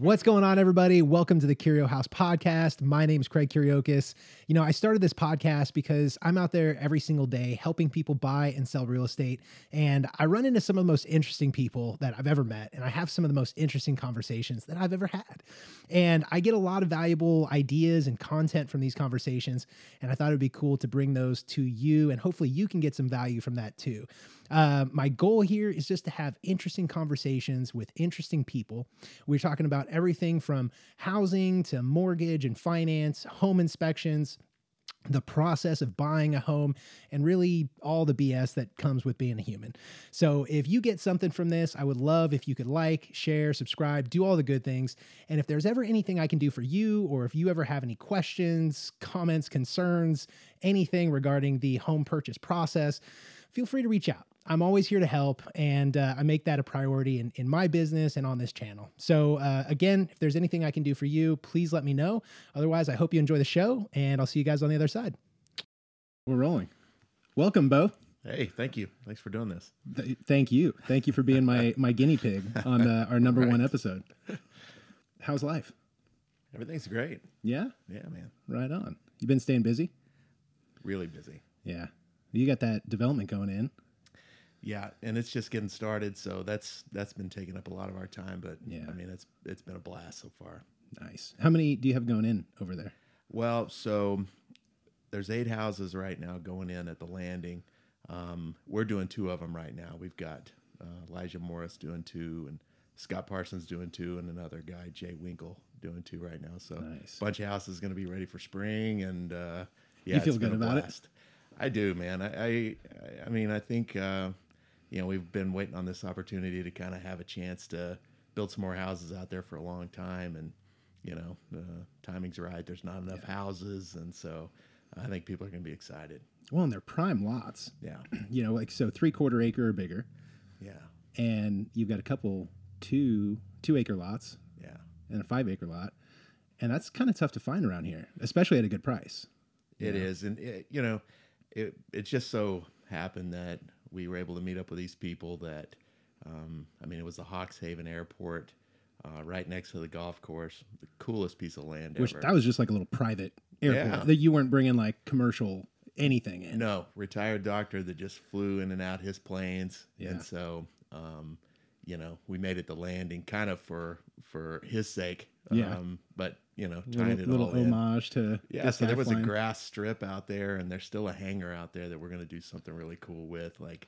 What's going on, everybody? Welcome to the Kirio House podcast. My name is Craig Kiriokos. You know, I started this podcast because I'm out there every single day helping people buy and sell real estate. And I run into some of the most interesting people that I've ever met. And I have some of the most interesting conversations that I've ever had. And I get a lot of valuable ideas and content from these conversations. And I thought it would be cool to bring those to you. And hopefully, you can get some value from that too. Uh, my goal here is just to have interesting conversations with interesting people. We're talking about everything from housing to mortgage and finance, home inspections, the process of buying a home, and really all the BS that comes with being a human. So, if you get something from this, I would love if you could like, share, subscribe, do all the good things. And if there's ever anything I can do for you, or if you ever have any questions, comments, concerns, anything regarding the home purchase process, feel free to reach out. I'm always here to help, and uh, I make that a priority in, in my business and on this channel. So, uh, again, if there's anything I can do for you, please let me know. Otherwise, I hope you enjoy the show, and I'll see you guys on the other side. We're rolling. Welcome, Bo. Hey, thank you. Thanks for doing this. Th- thank you. Thank you for being my my guinea pig on uh, our number right. one episode. How's life? Everything's great. Yeah. Yeah, man. Right on. You've been staying busy? Really busy. Yeah. You got that development going in. Yeah, and it's just getting started, so that's that's been taking up a lot of our time. But yeah, I mean it's it's been a blast so far. Nice. How many do you have going in over there? Well, so there's eight houses right now going in at the landing. Um, we're doing two of them right now. We've got uh, Elijah Morris doing two, and Scott Parsons doing two, and another guy Jay Winkle doing two right now. So nice. bunch of houses going to be ready for spring, and uh, yeah, you feel good about blast. it. I do, man. I, I, I mean, I think uh, you know, we've been waiting on this opportunity to kind of have a chance to build some more houses out there for a long time. And, you know, the timing's right. There's not enough yeah. houses. And so I think people are going to be excited. Well, and they're prime lots. Yeah. You know, like, so three quarter acre or bigger. Yeah. And you've got a couple, two, two acre lots. Yeah. And a five acre lot. And that's kind of tough to find around here, especially at a good price. It know? is, And, it, you know, it, it just so happened that we were able to meet up with these people that, um, I mean, it was the Hawks Haven Airport. Uh, right next to the golf course, the coolest piece of land Which ever. that was just like a little private airport yeah. that you weren't bringing like commercial anything in. No, retired doctor that just flew in and out his planes, yeah. and so um, you know we made it the landing kind of for for his sake. Yeah. Um, but you know, tying little, it little all homage in. to yeah. So there was line. a grass strip out there, and there's still a hangar out there that we're going to do something really cool with, like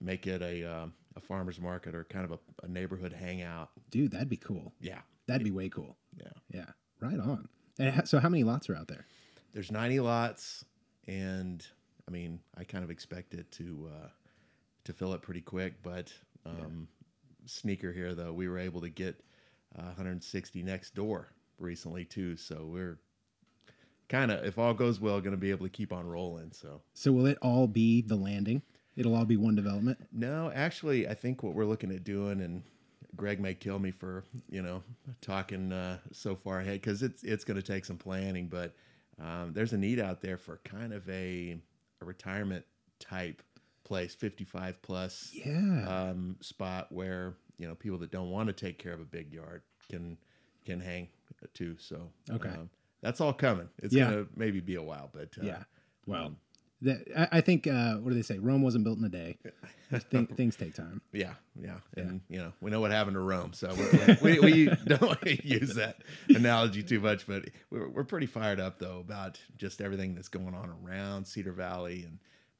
make it a um, a farmers market or kind of a, a, neighborhood hangout. Dude, that'd be cool. Yeah, that'd be way cool. Yeah, yeah, right on. And so, how many lots are out there? There's 90 lots, and I mean, I kind of expect it to uh, to fill up pretty quick, but um, yeah. sneaker here though, we were able to get uh, 160 next door recently too. So we're kind of, if all goes well, going to be able to keep on rolling. So, so will it all be the landing? It'll all be one development. No, actually, I think what we're looking at doing, and Greg may kill me for you know talking uh, so far ahead because it's it's going to take some planning. But um, there's a need out there for kind of a, a retirement type place, 55 plus, yeah, um, spot where you know people that don't want to take care of a big yard can can hang too. So okay, um, that's all coming. It's yeah. gonna maybe be a while, but uh, yeah. Well, um, that, I, think uh, what do they say? Rome wasn't built in a day. Th- things take time. Yeah, yeah, and yeah. you know we know what happened to Rome, so we, we don't use that analogy too much. But we're, we're pretty fired up though about just everything that's going on around Cedar Valley, and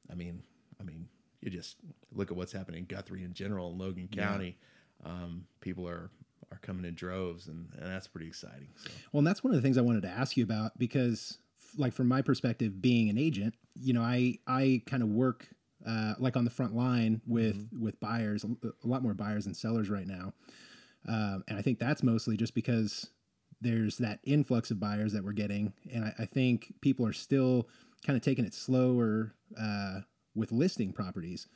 I mean, I mean, you just look at what's happening in Guthrie in general and Logan County. Yeah. Um, people are are coming in droves, and, and that's pretty exciting. So. Well, and that's one of the things I wanted to ask you about because, like, from my perspective, being an agent, you know, I I kind of work uh, like on the front line with mm-hmm. with buyers, a lot more buyers than sellers right now, um, and I think that's mostly just because there's that influx of buyers that we're getting, and I, I think people are still kind of taking it slower uh, with listing properties,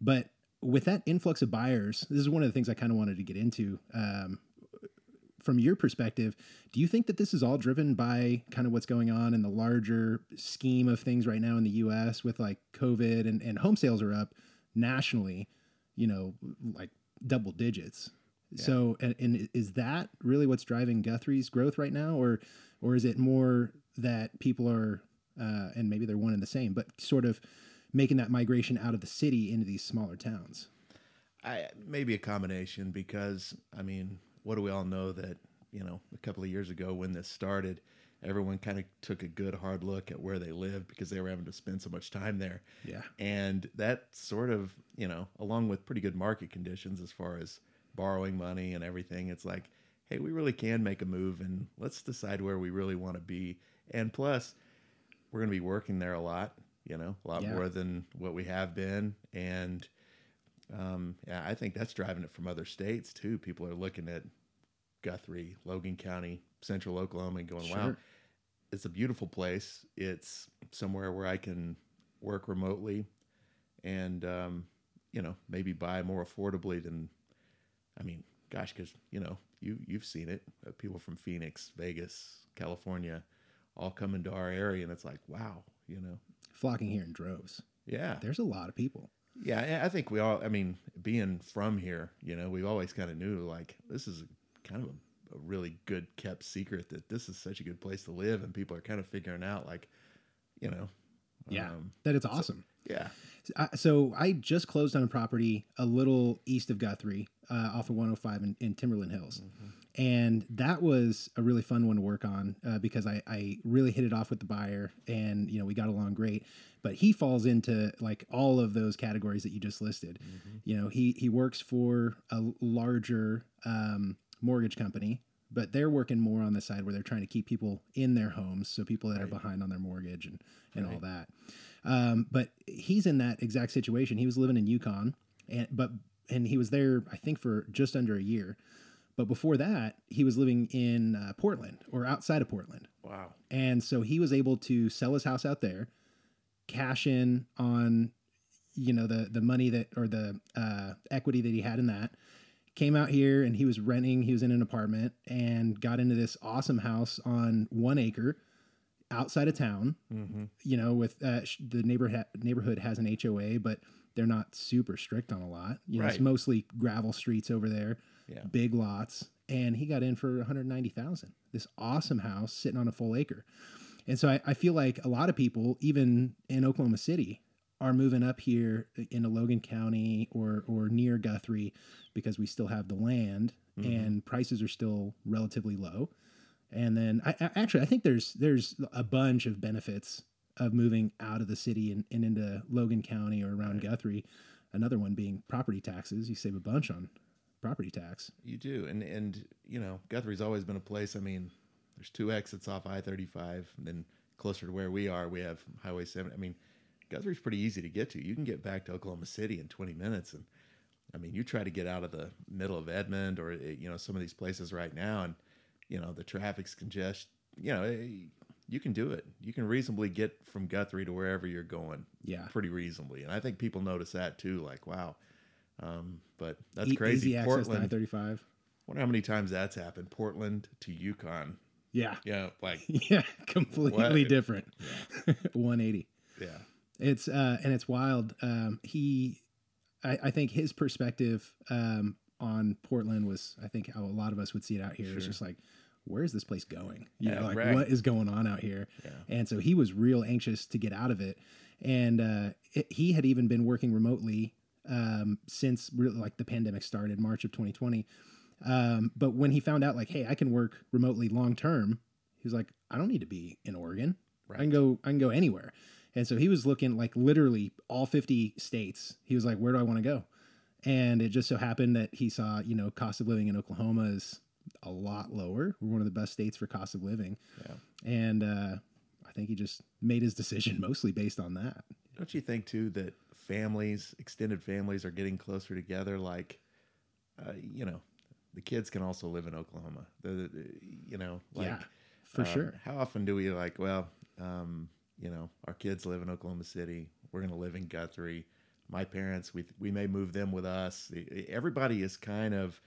but with that influx of buyers, this is one of the things I kind of wanted to get into. Um, from your perspective, do you think that this is all driven by kind of what's going on in the larger scheme of things right now in the US with like COVID and, and home sales are up nationally, you know, like double digits. So, and, and is that really what's driving Guthrie's growth right now, or or is it more that people are, uh, and maybe they're one and the same, but sort of making that migration out of the city into these smaller towns? I maybe a combination because I mean, what do we all know that you know a couple of years ago when this started, everyone kind of took a good hard look at where they lived because they were having to spend so much time there. Yeah. And that sort of, you know, along with pretty good market conditions as far as borrowing money and everything, it's like, hey, we really can make a move and let's decide where we really want to be. And plus, we're going to be working there a lot, you know, a lot Yeah. more than what we have been. And um, yeah, I think that's driving it from other states too. People are looking at Guthrie, Logan County, central Oklahoma, and going, wow, it's a beautiful place. It's somewhere where I can work remotely and, um, you know, maybe buy more affordably than, I mean, gosh, because, you know, you, you've seen it. Uh, people from Phoenix, Vegas, California, all come into our area, and it's like, wow, you know, Flocking here in droves. yeah. There's a lot of people. Yeah, I think we all. I mean, being from here, you know, we've always kind of knew like this is kind of a, a really good kept secret that this is such a good place to live, and people are kind of figuring out like, you know, Yeah. um, that it's awesome. yeah, I- so I just closed on a property a little east of Guthrie, uh, off of 105 in, in Timberland Hills, and that was a really fun one to work on uh, because I, I really hit it off with the buyer, and you know we got along great. But he falls into like all of those categories that you just listed. You know, he he works for a larger um, mortgage company. But they're working more on the side where they're trying to keep people in their homes, so people that are behind on their mortgage and, and all that. Um, but he's in that exact situation. He was living in Yukon, and but and he was there, I think, for just under a year. But before that, he was living in uh, Portland or outside of Portland, wow, and so he was able to sell his house out there, cash in on, you know, the the money that or the uh, equity that he had in that. Came out here and he was renting. He was in an apartment and got into this awesome house on one acre outside of town mm-hmm. you know, with uh, the neighborhood neighborhood has an HOA, but they're not super strict on a lot. You know, it's mostly gravel streets over there, yeah, big lots, and he got in for 190,000. This awesome house sitting on a full acre. And so I, I feel like a lot of people, even in Oklahoma City, are moving up here into Logan County or or near Guthrie because we still have the land mm-hmm. and prices are still relatively low. And then I, I actually I think there's there's a bunch of benefits of moving out of the city and, and into Logan County or around Guthrie. Another one being property taxes. You save a bunch on property tax. you do, and and you know, Guthrie's always been a place. I mean, there's two exits off I thirty five, and then closer to where we are, we have Highway seven. I mean, Guthrie's pretty easy to get to. You can get back to Oklahoma City in twenty minutes, and I mean, you try to get out of the middle of Edmond or eh, you know some of these places right now, and you know the traffic's congestion. You know, eh, you can do it. You can reasonably get from Guthrie to wherever you're going. Yeah. pretty reasonably, and I think people notice that too. Like, wow. Um, but that's E- crazy. Easy access Portland. thirty five. Wonder how many times that's happened. Portland to Yukon. Yeah. Yeah, like Yeah. Completely What? different. 180. yeah, It's uh and it's wild. Um he I, I think his perspective um on Portland was I think how a lot of us would see it out here. It's just like, where is this place going? You Yeah, know, like right. what is going on out here? Yeah. And so he was real anxious to get out of it. And uh it, he had even been working remotely um since really like the pandemic started, March of 2020. Um, but when he found out like, hey, I can work remotely long term, he was like, I don't need to be in Oregon. Right. I can go I can go anywhere. And so he was looking like literally all 50 states. He was like, where do I want to go? And it just so happened that he saw, you know, cost of living in Oklahoma is a lot lower. We're one of the best states for cost of living. yeah. And uh, I think he just made his decision mostly based on that. Don't you think too that families, extended families, are getting closer together? Like, uh, you know, the kids can also live in Oklahoma. The, the- you know, like yeah, for um, sure. How often do we like? Well, um, you know, our kids live in Oklahoma City. We're going to live in Guthrie. My parents, we we may move them with us. Everybody is kind of,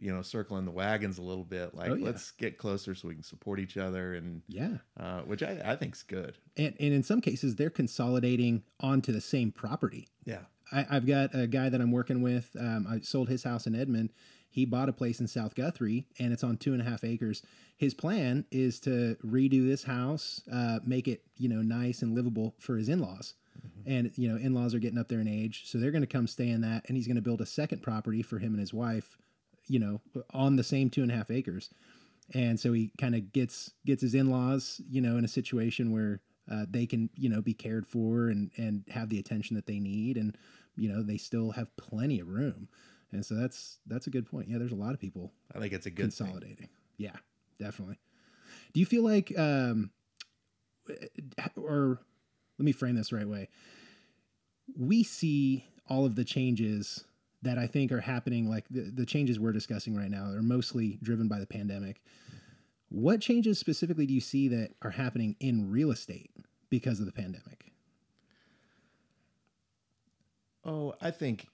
you know, circling the wagons a little bit. Like, Oh, yeah. let's get closer so we can support each other, and Yeah. uh, which I, I think's good. And, and in some cases, they're consolidating onto the same property. Yeah. I, I've got a guy that I'm working with. Um, I sold his house in Edmond, he bought a place in South Guthrie and it's on two and a half acres. His plan is to redo this house, uh, make it you know nice and livable for his in laws. Mm-hmm. And you know, in laws are getting up there in age, so they're going to come stay in that, and he's going to build a second property for him and his wife, you know, on the same two and a half acres. And so he kind of gets gets his in laws, you know, in a situation where uh, they can you know be cared for and and have the attention that they need, and you know they still have plenty of room. And so that's that's a good point. Yeah, there's a lot of people. I think it's a good consolidating. Thing. Yeah, definitely. Do you feel like, um, or let me frame this the right way. We see all of the changes that I think are happening, like the, the changes we're discussing right now, are mostly driven by the pandemic. What changes specifically do you see that are happening in real estate because of the pandemic? Oh, I think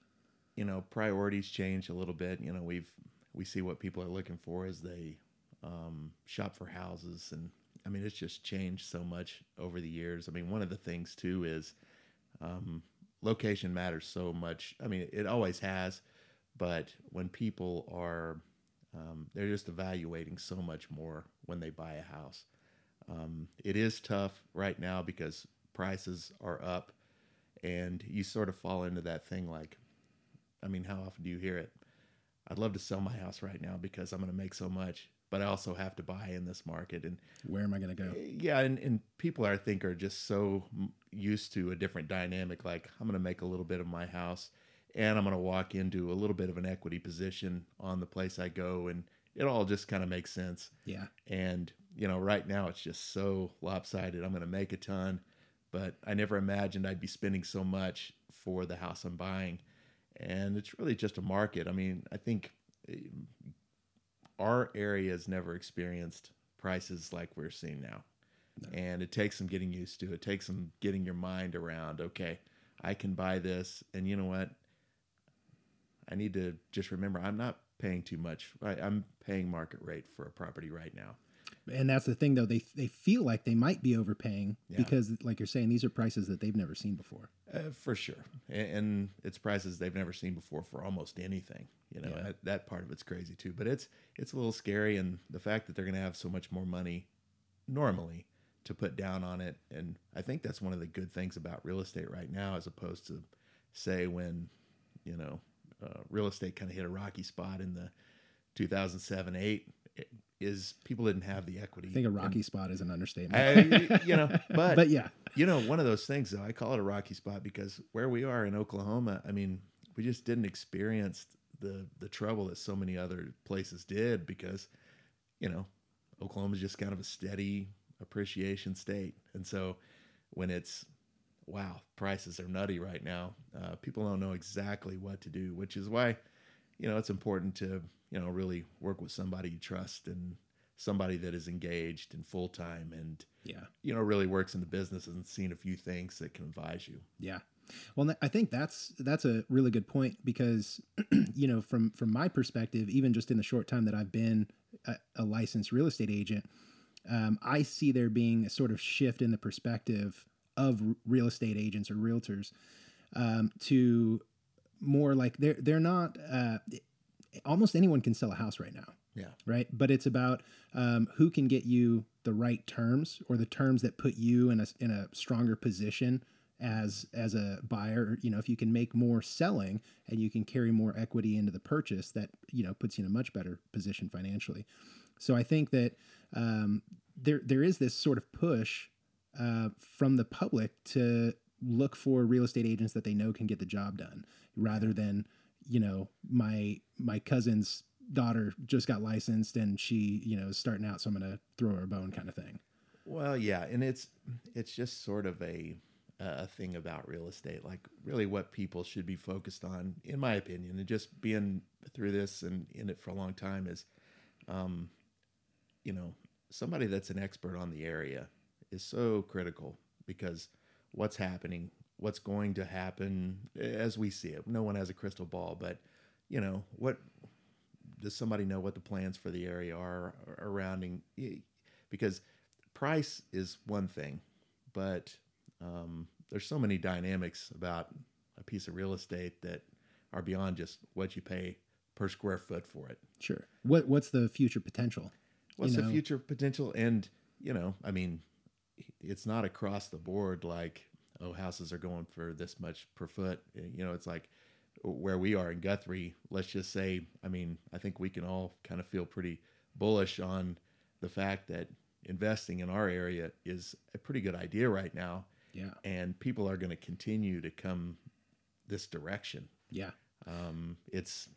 you know priorities change a little bit. You know, we've we see what people are looking for as they um, shop for houses, and I mean, it's just changed so much over the years. I mean, one of the things too is um, location matters so much. I mean, it always has, but when people are, um, they're just evaluating so much more when they buy a house. Um, it is tough right now because prices are up, and you sort of fall into that thing like, I mean, how often do you hear it? I'd love to sell my house right now because I'm going to make so much but I also have to buy in this market. And where am I going to go? Eh, yeah, and, and people I think are just so used to a different dynamic. Like I'm going to make a little bit of my house, and I'm going to walk into a little bit of an equity position on the place I go, and it all just kind of makes sense. Yeah. And you know, right now it's just so lopsided. I'm going to make a ton, but I never imagined I'd be spending so much for the house I'm buying. And it's really just a market. I mean, I think eh, our area has never experienced prices like we're seeing now. No. And it takes some getting used to. It takes some getting your mind around, okay, I can buy this. And you know what? I need to just remember I'm not paying too much. I, I'm paying market rate for a property right now. And that's the thing, though. They they feel like they might be overpaying yeah. because, like you're saying, these are prices that they've never seen before. Uh, for sure, and, and, it's prices they've never seen before for almost anything. You know, yeah. that, that part of it's crazy too. But it's it's a little scary, and the fact that they're going to have so much more money normally to put down on it, and I think that's one of the good things about real estate right now, as opposed to say when you know uh, real estate kind of hit a rocky spot in the 2007 8 is people didn't have the equity. I think a rocky and, spot is an understatement. I, you know, but but yeah, you know, one of those things though. I call it a rocky spot because where we are in Oklahoma, I mean, we just didn't experience the the trouble that so many other places did because, you know, Oklahoma is just kind of a steady appreciation state, and so when it's wow, prices are nutty right now. Uh, people don't know exactly what to do, which is why, you know, it's important to you know really work with somebody you trust and somebody that is engaged and full time and yeah. you know really works in the business and seen a few things that can advise you. Yeah. Well i think that's that's a really good point because you know from from my perspective even just in the short time that i've been a, a licensed real estate agent um, i see there being a sort of shift in the perspective of real estate agents or realtors um, to more like they're they're not uh, almost anyone can sell a house right now. Yeah. Right. But it's about um, who can get you the right terms or the terms that put you in a in a stronger position as as a buyer. You know, if you can make more selling and you can carry more equity into the purchase, that you know puts you in a much better position financially. So I think that um, there there is this sort of push uh, from the public to look for real estate agents that they know can get the job done, rather than you know my my cousin's daughter just got licensed and she you know is starting out so i'm gonna throw her a bone kind of thing. Well yeah and it's it's just sort of a a thing about real estate like really what people should be focused on in my opinion and just being through this and in it for a long time is um you know somebody that's an expert on the area is so critical because what's happening what's going to happen as we see it. No one has a crystal ball, but you know what? Does somebody know what the plans for the area are surrounding? Because price is one thing, but um, there's so many dynamics about a piece of real estate that are beyond just what you pay per square foot for it. Sure. What what's the future potential? What's You the future potential? And you know, I mean, it's not across the board like oh houses are going for this much per foot. You know, it's like where we are in Guthrie. Let's just say, I mean, I think we can all kind of feel pretty bullish on the fact that investing in our area is a pretty good idea right now, Yeah. and people are going to continue to come this direction. Yeah. Um, it's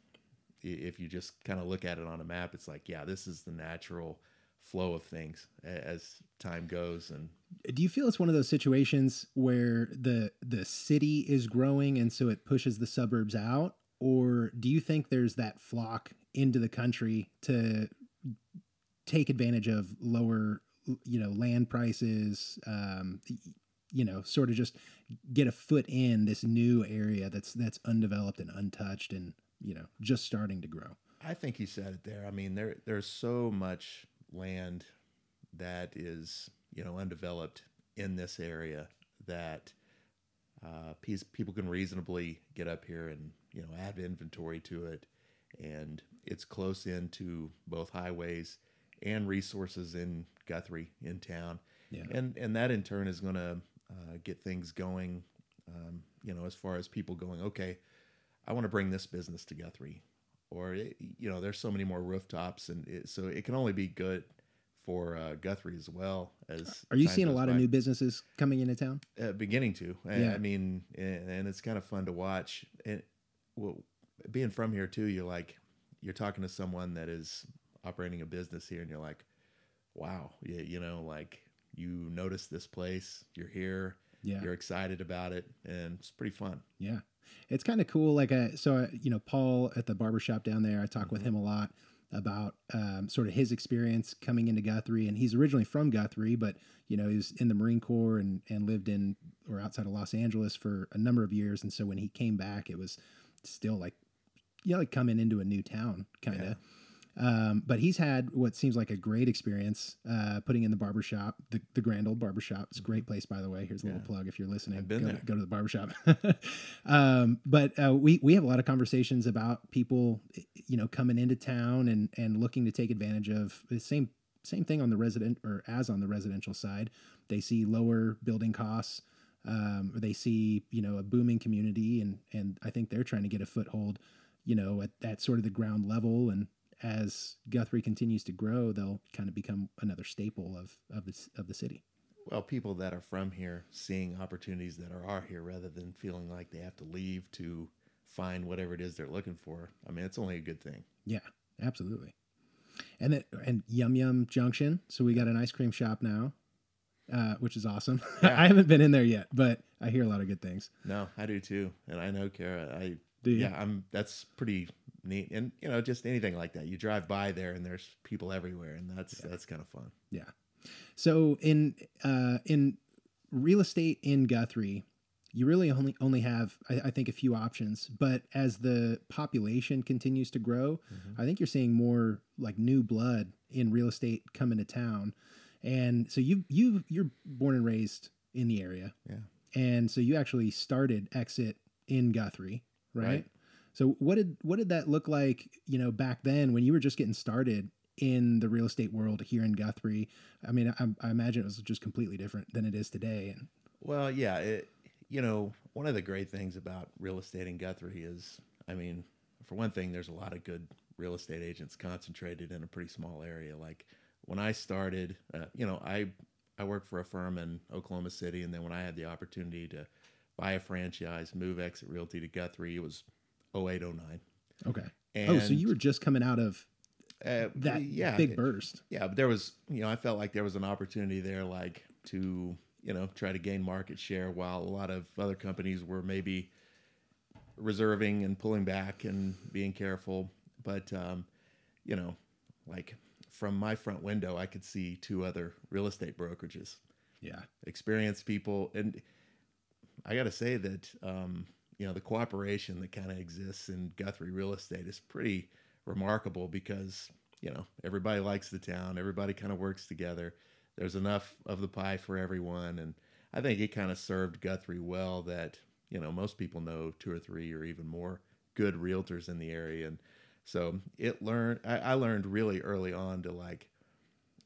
if you just kind of look at it on a map, it's like, yeah, this is the natural flow of things as time goes. And Do you feel it's one of those situations where the the city is growing and so it pushes the suburbs out or do you think there's that flock into the country to take advantage of lower you know land prices um you know sort of just get a foot in this new area that's that's undeveloped and untouched and you know just starting to grow I think you said it there. I mean, there there's so much land that is you know undeveloped in this area that uh, people can reasonably get up here and you know add inventory to it, and it's close into both highways and resources in Guthrie in town, Yeah. and and that in turn is going to uh, get things going. Um, you know, as far as people going, okay, I want to bring this business to Guthrie, or eh, you know, there's so many more rooftops, and it, so it can only be good for uh, Guthrie as well as. are you seeing a lot of new businesses coming into town Uh, beginning to, I, Yeah. I mean, and, and it's kind of fun to watch. And well, being from here too, you're like, you're talking to someone that is operating a business here, and you're like, wow, you, you know, like you notice this place, you're here, yeah you're excited about it, and it's pretty fun. Yeah. It's kind of cool. Like, uh, so, uh, you know, Paul at the barbershop down there, I talk with Mm-hmm. him a lot about um, sort of his experience coming into Guthrie. And he's originally from Guthrie, but, you know, he was in the Marine Corps and, and lived in or outside of Los Angeles for a number of years. And so when he came back, it was still like, yeah, like coming into a new town, kind of. Um, but he's had what seems like a great experience uh, putting in the barbershop, the, the Grand Old Barbershop. It's a great place, by the way. Here's a little Mm-hmm. Yeah. plug if you're listening. Go, go to the barbershop. um, but uh, we we have a lot of conversations about people, you know, coming into town and and looking to take advantage of the same same thing on the resident or as on the residential side. They see lower building costs. Um, or they see you know a booming community, and and I think they're trying to get a foothold, you know, at, at sort of the ground level. And as Guthrie continues to grow, they'll kind of become another staple of of the of the city. Well, people that are from here seeing opportunities that are, are here rather than feeling like they have to leave to find whatever it is they're looking for. I mean, it's only a good thing. Yeah, absolutely. And that and Yum Yum Junction. So we got an ice cream shop now, uh, which is awesome. Yeah. I haven't been in there yet, but I hear a lot of good things. No, I do too, and I know Kara. I Do you? yeah, I'm. That's pretty neat, and you know, just anything like that. You drive by there, and there's people everywhere, and that's that's kind of fun. Yeah. So in uh, in real estate in Guthrie, you really only only have I, I think a few options. But as the population continues to grow, I think you're seeing more like new blood in real estate coming to town. And so you you you're born and raised in the area. Yeah. And so you actually started Exit in Guthrie, right? Right. So what did what did that look like, you know, back then when you were just getting started in the real estate world here in Guthrie? I mean, I, I imagine it was just completely different than it is today. And Well, yeah, it, you know, one of the great things about real estate in Guthrie is, I mean, for one thing, there's a lot of good real estate agents concentrated in a pretty small area. Like when I started, uh, you know, I I worked for a firm in Oklahoma City, and then when I had the opportunity to buy a franchise, move Exit Realty to Guthrie, it was 0809. okay. And, oh, so you were just coming out of uh, that yeah, big burst. yeah, but there was, you know, I felt like there was an opportunity there, like to, you know, try to gain market share while a lot of other companies were maybe reserving and pulling back and being careful. But, um, you know, like from my front window, I could see two other real estate brokerages, Yeah. experienced people. And I got to say that, um, you know, the cooperation that kind of exists in Guthrie real estate is pretty remarkable because, you know, everybody likes the town, everybody kind of works together. There's enough of the pie for everyone. And I think it kind of served Guthrie well that, you know, most people know two or three or even more good realtors in the area. And So it learned. I, I learned really early on to like,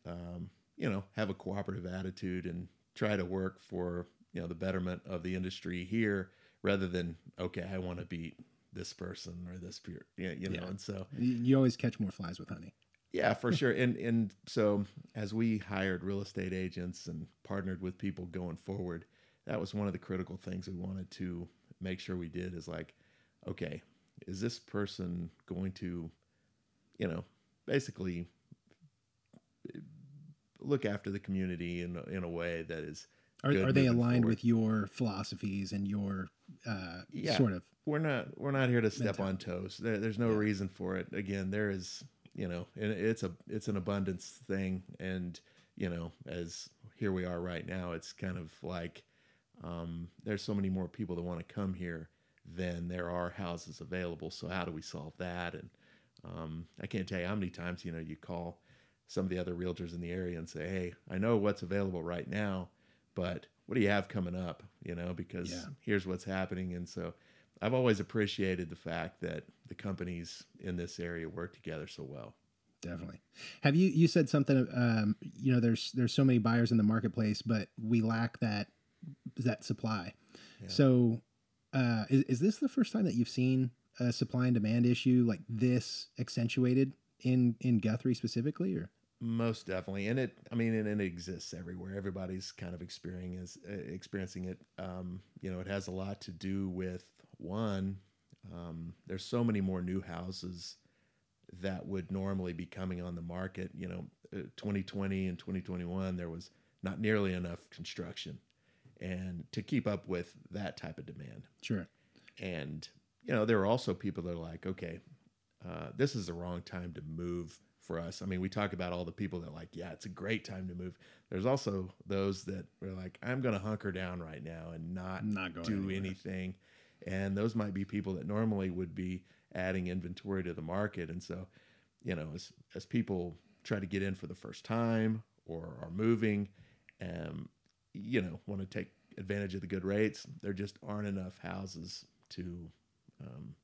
um, you know, have a cooperative attitude and try to work for you know the betterment of the industry here rather than okay, I want to beat this person or this peer, you know, Yeah. and so You you always catch more flies with honey. yeah, for sure. And and so as we hired real estate agents and partnered with people going forward, that was one of the critical things we wanted to make sure we did is like, okay, is this person going to, you know, basically uh, look after the community in a- in a way that is Are, are they aligned forward? with your philosophies and your uh, Yeah. sort of? we're not we're not here to step on toes. There, there's no Yeah. reason for it. Again, there is you know, and it's a it's an abundance thing, and you know, as here we are right now, it's kind of like um, there's so many more people that want to come here than there are houses available. So how do we solve that? And um, I can't tell you how many times you know you call some of the other realtors in the area and say, "Hey, I know what's available right now, but what do you have coming up?" You know, because Yeah. here's what's happening, and so I've always appreciated the fact that the companies in this area work together so well. Definitely. Have you you said something? Um, you know, there's there's so many buyers in the marketplace, but we lack that that supply. Yeah. So, uh, is is this the first time that you've seen a supply and demand issue like this accentuated in in Guthrie specifically, or Most definitely, and it. I mean, and it exists everywhere. Everybody's kind of experiencing is uh, experiencing it. Um, you know, it has a lot to do with one. Um, there's so many more new houses that would normally be coming on the market. You know, uh, 2020 and 2021, there was not nearly enough construction, and to keep up with that type of demand. sure? And you know, there are also people that are like, okay, uh, this is the wrong time to move for us. I mean, we talk about all the people that are like, yeah, it's a great time to move. There's also those that are like, I'm going to hunker down right now and not Not do anywhere. anything. And those might be people that normally would be adding inventory to the market. And so, you know, as as people try to get in for the first time or are moving, um, you know, want to take advantage of the good rates, there just aren't enough houses to. Um,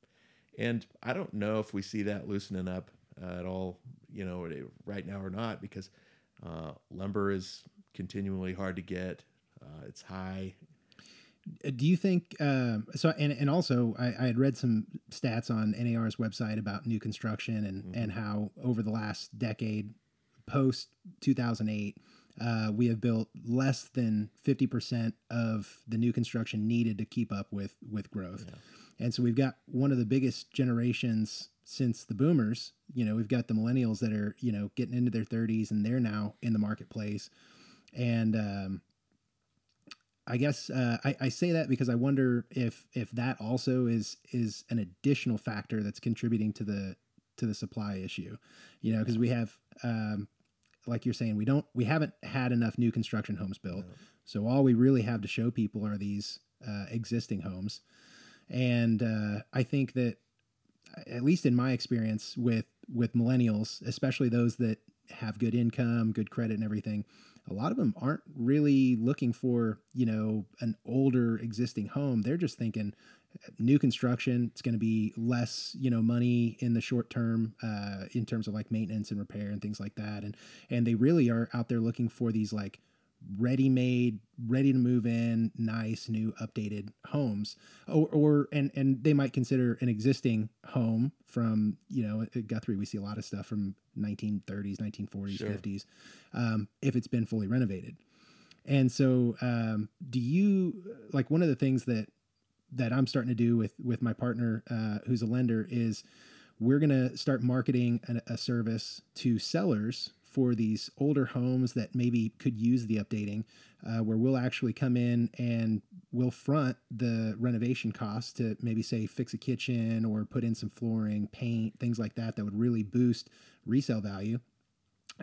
and I don't know if we see that loosening up at all, you know, right now or not, because uh, lumber is continually hard to get. Uh, it's high. Uh, Do you think um, so? And and also, I, I had read some stats on NAR's website about new construction and and how over the last decade, post two thousand eight, uh, we have built less than fifty percent of the new construction needed to keep up with with growth. And so we've got one of the biggest generations since the boomers. You know, we've got the millennials that are you know getting into their thirties and they're now in the marketplace, and um, I guess uh, I, I say that because I wonder if if that also is is an additional factor that's contributing to the to the supply issue, you know, because we have, um, like you're saying, we don't we haven't had enough new construction homes built, so all we really have to show people are these uh, existing homes, and uh, I think that at least in my experience with with millennials, especially those that have good income, good credit, and everything, a lot of them aren't really looking for you know an older existing home. They're just thinking new construction. It's going to be less you know money in the short term uh, in terms of like maintenance and repair and things like that. And and they really are out there looking for these like ready made, ready to move in, nice new updated homes, or, or and and they might consider an existing home from you know at Guthrie. We see a lot of stuff from 1930s, 1940s, Sure. 50s, um, if it's been fully renovated. And so, um, do you like one of the things that that I'm starting to do with with my partner, uh, who's a lender, is we're gonna start marketing an, a service to sellers for these older homes that maybe could use the updating, uh, where we'll actually come in and we'll front the renovation costs to maybe say fix a kitchen or put in some flooring, paint, things like that that would really boost resale value,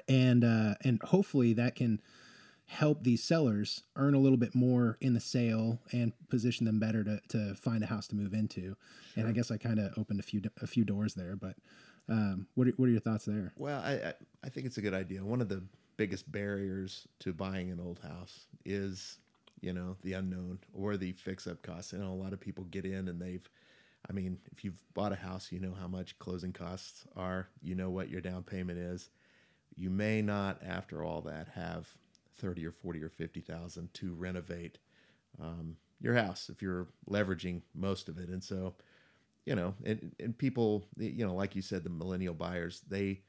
and uh, and hopefully that can help these sellers earn a little bit more in the sale and position them better to, to find a house to move into. And I guess I kind of opened a few a few doors there, but um, what are, what are your thoughts there? Well, I, I think it's a good idea. One of the biggest barriers to buying an old house is, you know, the unknown or the fix-up costs. I know a lot of people get in and they've, I mean, if you've bought a house, you know how much closing costs are. You know what your down payment is. You may not, after all that, have thirty or forty or fifty thousand to renovate um, your house if you're leveraging most of it. And so, you know, and, and people, you know, like you said, the millennial buyers, they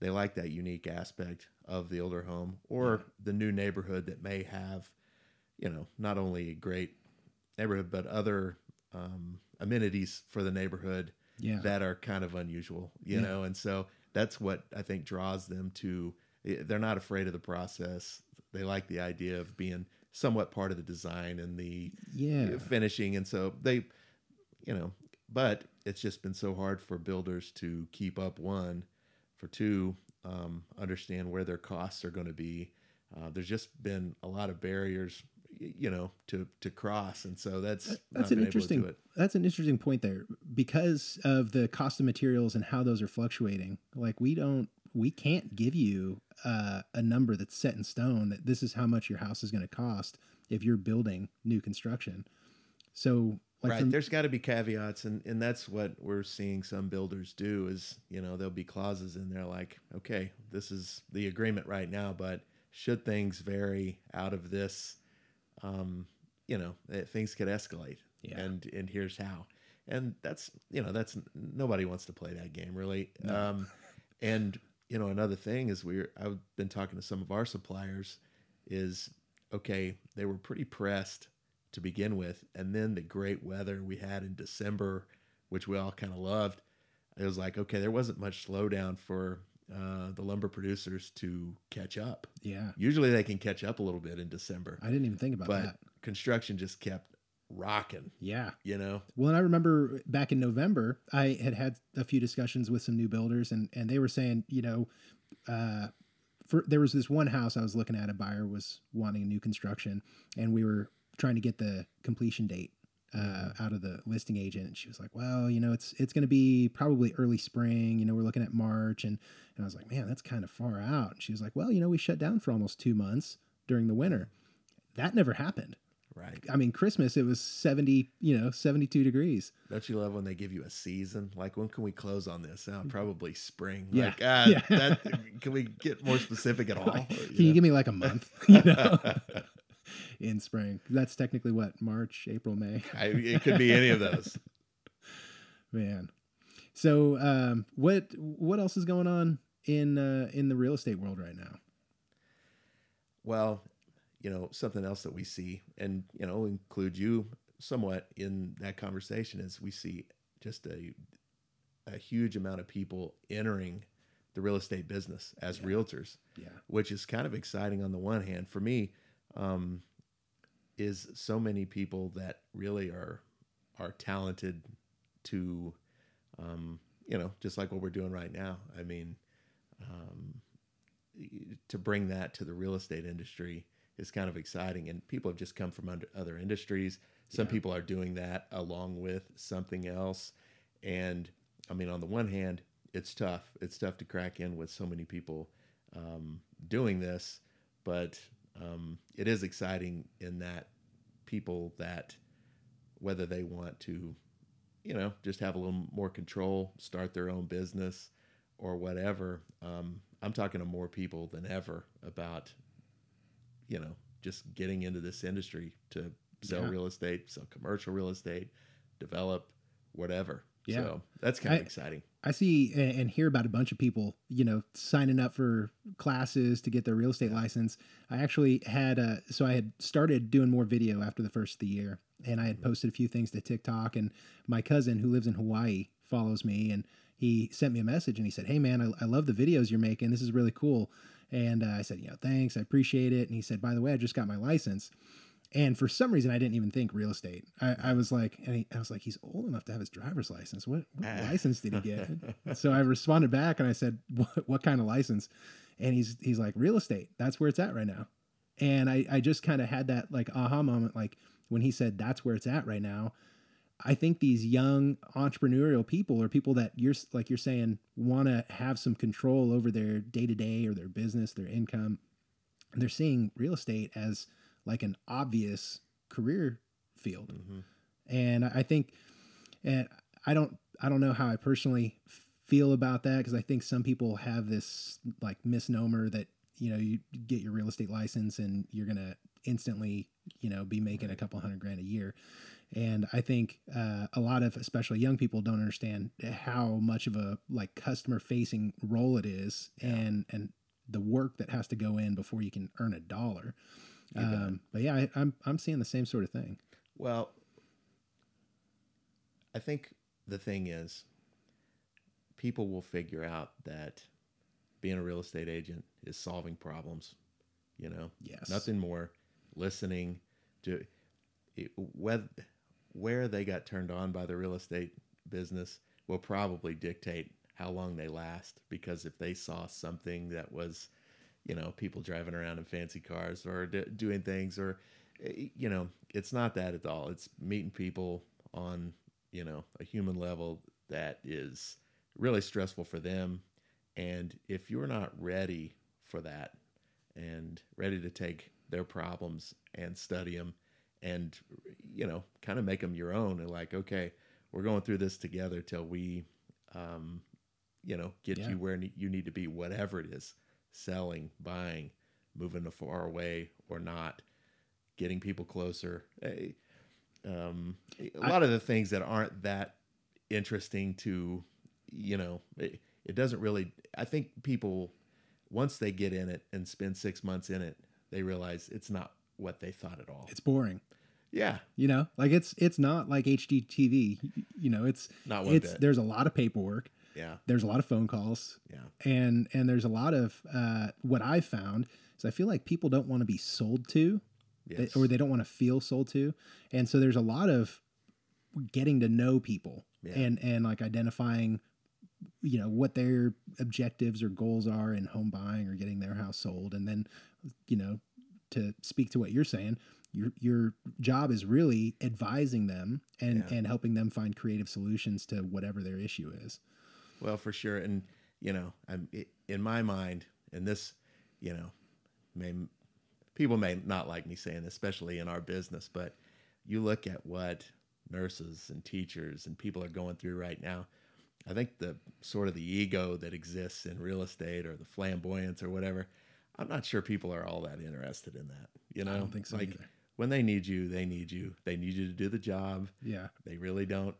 they like that unique aspect of the older home or the new neighborhood that may have, you know, not only a great neighborhood but other um, amenities for the neighborhood Yeah. that are kind of unusual, you Yeah. know, and so that's what I think draws them to. They're not afraid of the process. They like the idea of being somewhat part of the design and the yeah. finishing, and so they, you know, but it's just been so hard for builders to keep up. One, for two, um, understand where their costs are going to be. Uh, there's just been a lot of barriers, you know, to to cross, and so that's That's an been able to do interesting. That's an interesting point there because of the cost of materials and how those are fluctuating. Like we don't, we can't give you uh, a number that's set in stone that this is how much your house is going to cost if you're building new construction. So, like right from- there's got to be caveats and and that's what we're seeing some builders do is you know there'll be clauses in there like okay this is the agreement right now but should things vary out of this um you know eh, things could escalate Yeah. and and here's how and that's you know that's nobody wants to play that game really No. um and you know another thing is we're i've been talking to some of our suppliers is okay they were pretty pressed to begin with. And then the great weather we had in december which we all kind of loved it was like okay there wasn't much slowdown for uh, the lumber producers to catch up. Yeah, usually they can catch up a little bit in december. I didn't even think about but that. construction just kept rocking Yeah. you know? Well, and I remember back in November, I had had a few discussions with some new builders, and and they were saying, you know, uh, for there was this one house I was looking at, a buyer was wanting a new construction, and we were trying to get the completion date uh, out of the listing agent, and she was like, well, you know, it's it's going to be probably early spring. You know, we're looking at March, and and I was like, man, that's kind of far out. And she was like, well, you know, we shut down for almost two months during the winter. That never happened. right I mean, Christmas it was seventy, you know, seventy two degrees. Don't you love when they give you a season? Like, when can we close on this? Oh, probably spring. Yeah. Like, ah, Yeah. that, can we get more specific at all? Can you give me like a month, you know, in spring? That's technically what March, April, May. I, it could be any of those. Man. So, um, what what else is going on in uh, in the real estate world right now? Well, you know, something else that we see, and you know, include you somewhat in that conversation, is we see just a a huge amount of people entering the real estate business as Yeah. realtors. Yeah. which is kind of exciting on the one hand for me um, is so many people that really are are talented to um, you know just like what we're doing right now. I mean um, to bring that to the real estate industry is kind of exciting. And people have just come from under other industries. Some Yeah. people are doing that along with something else. And i mean on the one hand it's tough. It's tough to crack in with so many people um, doing this, but um, it is exciting in that people that whether they want to, you know, just have a little more control, start their own business, or whatever. Um, I'm talking to more people than ever about, you know, just getting into this industry to sell Yeah. real estate, sell commercial real estate, develop whatever. Yeah. So that's kind of I- exciting. I see and hear about a bunch of people, you know, signing up for classes to get their real estate license. I actually had, uh, so I had started doing more video after the first of the year, and I had posted a few things to TikTok. And my cousin, who lives in Hawaii, follows me, and he sent me a message and he said, "Hey, man, I, I love the videos you're making. This is really cool." And uh, I said, "You know, thanks, I appreciate it." And he said, "By the way, I just got my license." And for some reason, I didn't even think real estate. I, I was like, and he, I was like, he's old enough to have his driver's license. What, what Ah. license did he get? so I responded back and I said, what, what kind of license? And he's he's like, real estate. That's where it's at right now. And I, I just kind of had that like aha moment, like when he said that's where it's at right now. I think these young entrepreneurial people or people that you're like you're saying want to have some control over their day to day or their business, their income. They're seeing real estate as like an obvious career field hmm and I think, and I don't I don't know how I personally feel about that because I think some people have this like misnomer that you know you get your real estate license and you're gonna instantly you know be making a couple hundred grand a year and i think uh, a lot of especially young people don't understand how much of a like customer facing role it is Yeah. and and the work that has to go in before you can earn a dollar. Um, but yeah I, i'm i'm seeing the same sort of thing Well, I think the thing is, people will figure out that being a real estate agent is solving problems. You know, yes nothing more. Listening to it, whether where they got turned on by the real estate business will probably dictate how long they last. Because if they saw something that was, you know, people driving around in fancy cars or d- doing things, or eh, you know, it's not that at all. It's meeting people on you know a human level that is really stressful for them. And if you're not ready for that and ready to take their problems and study them and you know kind of make them your own and like okay we're going through this together till we um you know get Yeah. you where you need to be whatever it is selling buying moving to far away or not getting people closer. Eh, um a I- lot of the things that aren't that interesting to you know it, it doesn't really i think people once they get in it and spend six months in it they realize it's not what they thought at all. It's boring. Yeah. You know like it's it's not like HGTV you know it's not it's bit there's a lot of paperwork yeah there's a lot of phone calls yeah and and there's a lot of uh, what I found is I feel like people don't want to be sold to, they- or they don't want to feel sold to, and so there's a lot of getting to know people Yeah. and and like identifying, you know, what their objectives or goals are in home buying or getting their house sold, and then, you know, to speak to what you're saying. Your, your job is really advising them and, Yeah. and helping them find creative solutions to whatever their issue is. Well, for sure, and you know, I'm in my mind, and this, you know, may people may not like me saying, this, especially in our business, but you look at what nurses and teachers and people are going through right now. I think the sort of the ego that exists in real estate or the flamboyance or whatever, I'm not sure people are all that interested in that. You know, I don't think so like either. when they need you, they need you. They need you to do the job. Yeah, They really don't,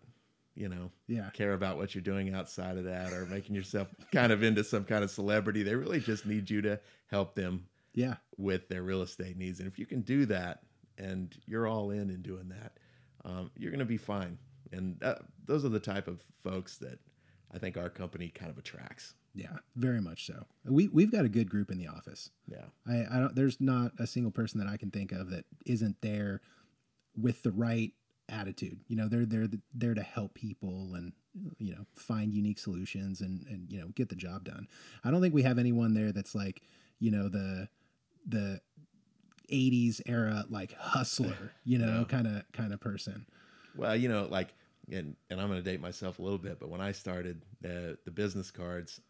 you know, yeah, care about what you're doing outside of that or making yourself kind of into some kind of celebrity. They really just need you to help them yeah. with their real estate needs. And if you can do that and you're all in in doing that, um, you're going to be fine. And uh, those are the type of folks that I think our company kind of attracts. Yeah, very much so. We we've got a good group in the office. Yeah. I, I don't. There's not a single person that I can think of that isn't there with the right attitude. You know, they're they're there to help people and you know find unique solutions and and you know get the job done. I don't think we have anyone there that's like you know the the 80s era like hustler, you know, kind of kind of person. Well, you know, like, and, and I'm going to date myself a little bit, but when I started uh, the business cards,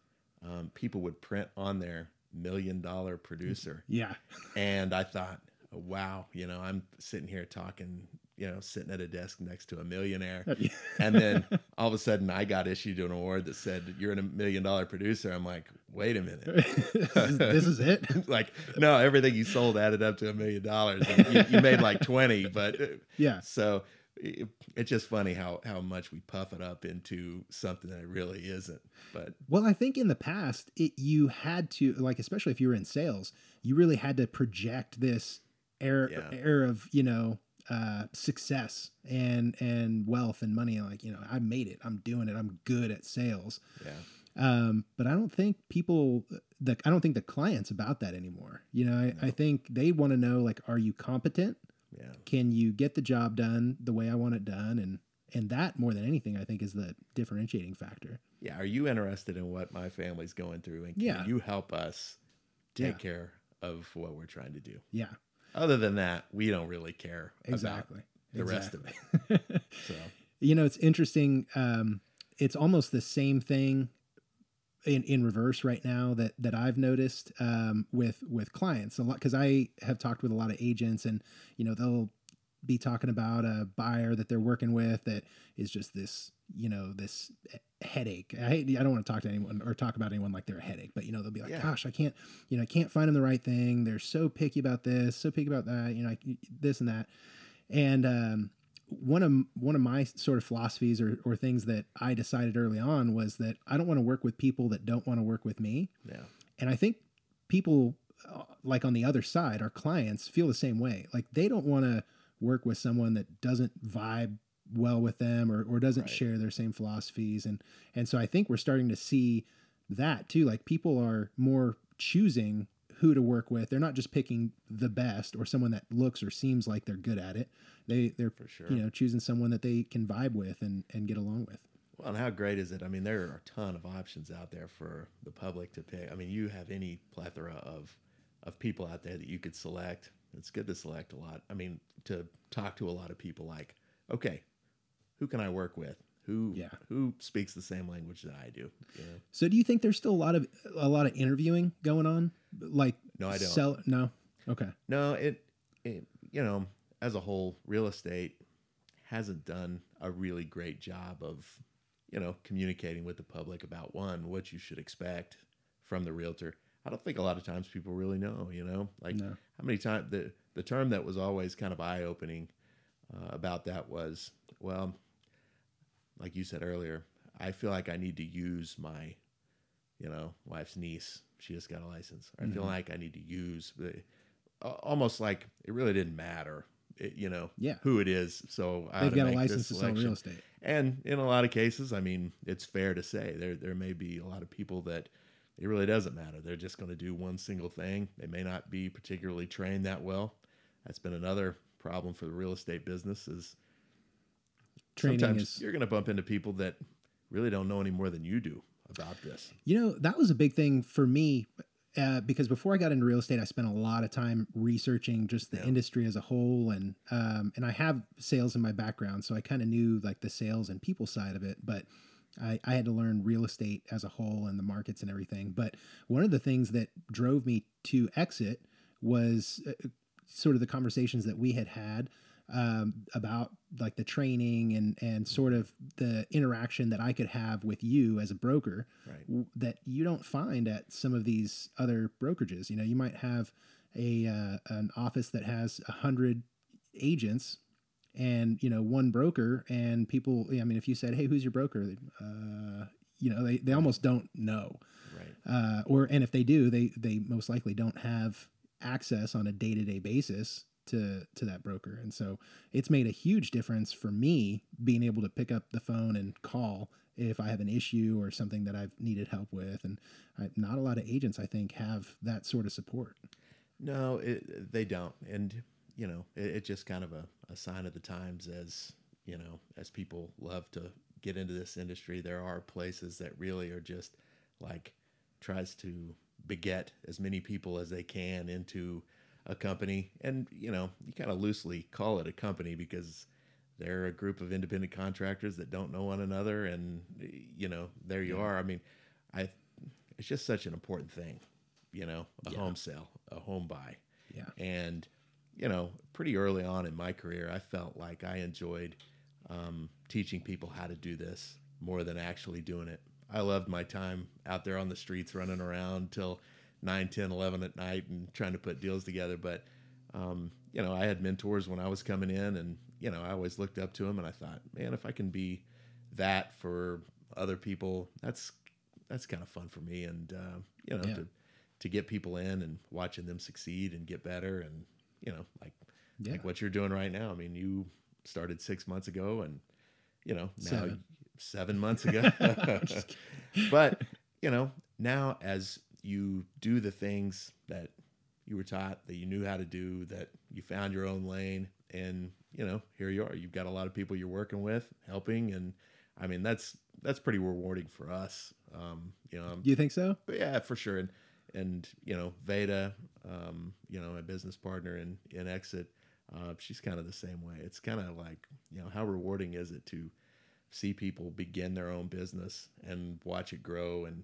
um, people would print on there million dollar producer. Yeah. And I thought, wow, you know, I'm sitting here talking, you know, sitting at a desk next to a millionaire. And then all of a sudden I got issued an award that said, You're a million dollar producer. I'm like, wait a minute. this, is, this is it. like, no, everything you sold added up to a million dollars. You, you made like 20, but uh, Yeah. so it, it's just funny how, how much we puff it up into something that it really isn't. But Well, I think in the past, it, you had to like, especially if you were in sales, you really had to project this air Yeah. air of you know uh, success and and wealth and money. Like you know, I made it. I'm doing it. I'm good at sales. yeah, Um, but I don't think people, the I don't think the clients about that anymore. You know, I, I think they want to know like, are you competent? yeah. Can you get the job done the way I want it done? And and that more than anything, I think, is the differentiating factor. Yeah. Are you interested in what my family's going through? And can Yeah. you help us take Yeah. care of what we're trying to do? Yeah, Other than that, we don't really care exactly. the rest of it. so you know, it's interesting. Um, it's almost the same thing in, in reverse right now that that I've noticed um, with with clients a lot because I have talked with a lot of agents and you know they'll be talking about a buyer that they're working with that is just this, you know, this headache. I hate, I don't want to talk to anyone or talk about anyone like they're a headache, but you know, they'll be like, Yeah. gosh, I can't, you know, I can't find them the right thing. They're so picky about this, so picky about that, you know, I- this and that. And, um, one of one of my sort of philosophies or, or things that I decided early on was that I don't want to work with people that don't want to work with me. Yeah. And I think people uh, like on the other side, our clients feel the same way. Like they don't want to work with someone that doesn't vibe well with them or, or doesn't Right. share their same philosophies. And, and so I think we're starting to see that too. Like people are more choosing who to work with. They're not just picking the best or someone that looks or seems like they're good at it. They, they're, For sure. you know, choosing someone that they can vibe with and, and get along with. Well, and how great is it? I mean, there are a ton of options out there for the public to pick. I mean, you have any plethora of of people out there that you could select. It's good to select a lot. I mean, to talk to a lot of people like, okay, who can I work with? Who Yeah. who speaks the same language that I do? Know? So do you think there's still a lot of a lot of interviewing going on? Like No, I don't. Sell, no. Okay. No, it, it you know, as a whole, real estate hasn't done a really great job of, you know, communicating with the public about one what you should expect from the realtor. I don't think a lot of times people really know, you know, like No. how many times the the term that was always kind of eye opening uh, about that was, well, like you said earlier, I feel like I need to use my, you know, wife's niece. She just got a license. I feel Mhm. like I need to use the, almost like it really didn't matter, it, you know, Yeah. who it is. So I They've got a license to sell real estate. And in a lot of cases, I mean, it's fair to say there there may be a lot of people that it really doesn't matter. They're just going to do one single thing. They may not be particularly trained that well. That's been another problem for the real estate business is Training sometimes is you're going to bump into people that really don't know any more than you do about this. You know, that was a big thing for me uh, because before I got into real estate, I spent a lot of time researching just the Yeah. industry as a whole, and um, and I have sales in my background, so I kind of knew like the sales and people side of it, but. I, I had to learn real estate as a whole and the markets and everything. But one of the things that drove me to exit was uh, sort of the conversations that we had had um, about like the training and and sort of the interaction that I could have with you as a broker Right. w- that you don't find at some of these other brokerages. You know, you might have a uh, an office that has a hundred agents and you know one broker and people i mean if you said hey who's your broker uh, you know they, they almost don't know Right. uh, or and if they do they they most likely don't have access on a day-to-day basis to to that broker. And so it's made a huge difference for me being able to pick up the phone and call if i have an issue or something that i've needed help with. And I, not a lot of agents i think have that sort of support. No, it, they don't, and you know, it, it's just kind of a, a sign of the times as you know, as people love to get into this industry. There are places that really are just like tries to beget as many people as they can into a company, and you know, you kind of loosely call it a company because they're a group of independent contractors that don't know one another, and you know, there you Yeah. are. I mean, I it's just such an important thing, you know, a Yeah. home sale, a home buy. yeah And, you know, pretty early on in my career, I felt like I enjoyed um, teaching people how to do this more than actually doing it. I loved my time out there on the streets running around till 9, 10, 11 at night and trying to put deals together. But, um, you know, I had mentors when I was coming in and, you know, I always looked up to them and I thought, man, if I can be that for other people, that's that's kind of fun for me. And, uh, you know, Yeah. to, to get people in and watching them succeed and get better and, you know, like yeah like what you're doing right now. I mean, you started six months ago, and you know now Seven. seven, months ago. but you know now as you do the things that you were taught, that you knew how to do, that you found your own lane, and you know here you are. You've got a lot of people you're working with, helping, and I mean that's that's pretty rewarding for us. Um, you know, you think so yeah, for sure. And and you know, Veda, um, you know, my business partner in in Exit, uh, she's kind of the same way. It's kind of like you know, how rewarding is it to see people begin their own business and watch it grow and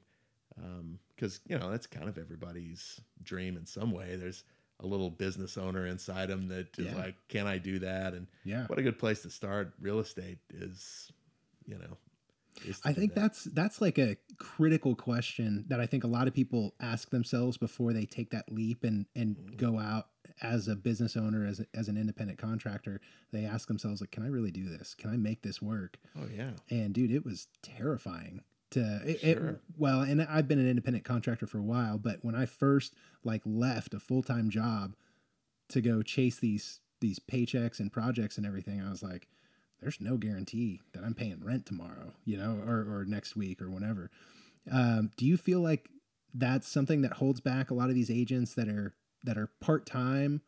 because you know that's kind of everybody's dream in some way. There's a little business owner inside them that is Yeah. like, can I do that? And Yeah. what a good place to start real estate is, you know. is I think that. that's that's like a critical question that I think a lot of people ask themselves before they take that leap and and Mm-hmm. go out as a business owner as a, as an independent contractor. They ask themselves like, can I really do this? Can I make this work? Oh yeah. And dude, it was terrifying to it, it- well, and I've been an independent contractor for a while, but when I first like left a full-time job to go chase these these paychecks and projects and everything, I was like, there's no guarantee that I'm paying rent tomorrow, you know, or, or next week or whenever. Um, do you feel like that's something that holds back a lot of these agents that are that are part time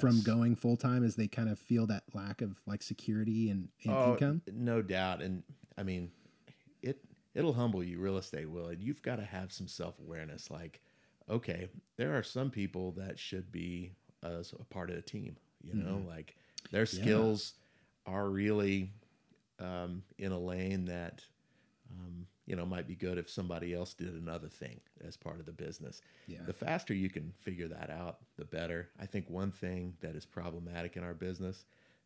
from Yes. going full time as they kind of feel that lack of like security and, and oh, income? no doubt. And I mean, it'll humble you. Real estate will. And you've got to have some self awareness. Like, okay, there are some people that should be as a part of a team. You know, Mm-hmm. like their skills are really um, in a lane that um, you know might be good if somebody else did another thing as part of the business. Yeah. The faster you can figure that out, the better. I think one thing that is problematic in our business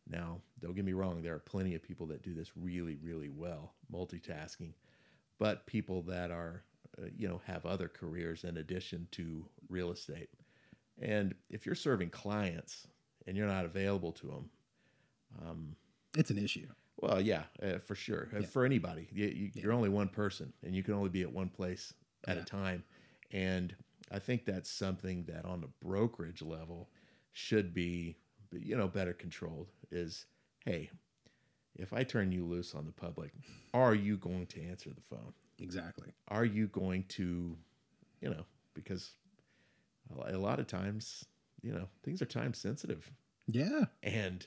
now, don't get me wrong, there are plenty of people that do this really, really well, multitasking, but people that are, uh, you know, have other careers in addition to real estate. And if you're serving clients and you're not available to them, um, It's an issue. well, yeah, uh, for sure. Uh, Yeah. For anybody, you, you, you're only one person, and you can only be at one place at Yeah. a time. And I think that's something that on the brokerage level should be, you know, better controlled. Is hey, if I turn you loose on the public, are you going to answer the phone? Exactly. Are you going to, you know, because a lot of times, you know, things are time sensitive, Yeah. and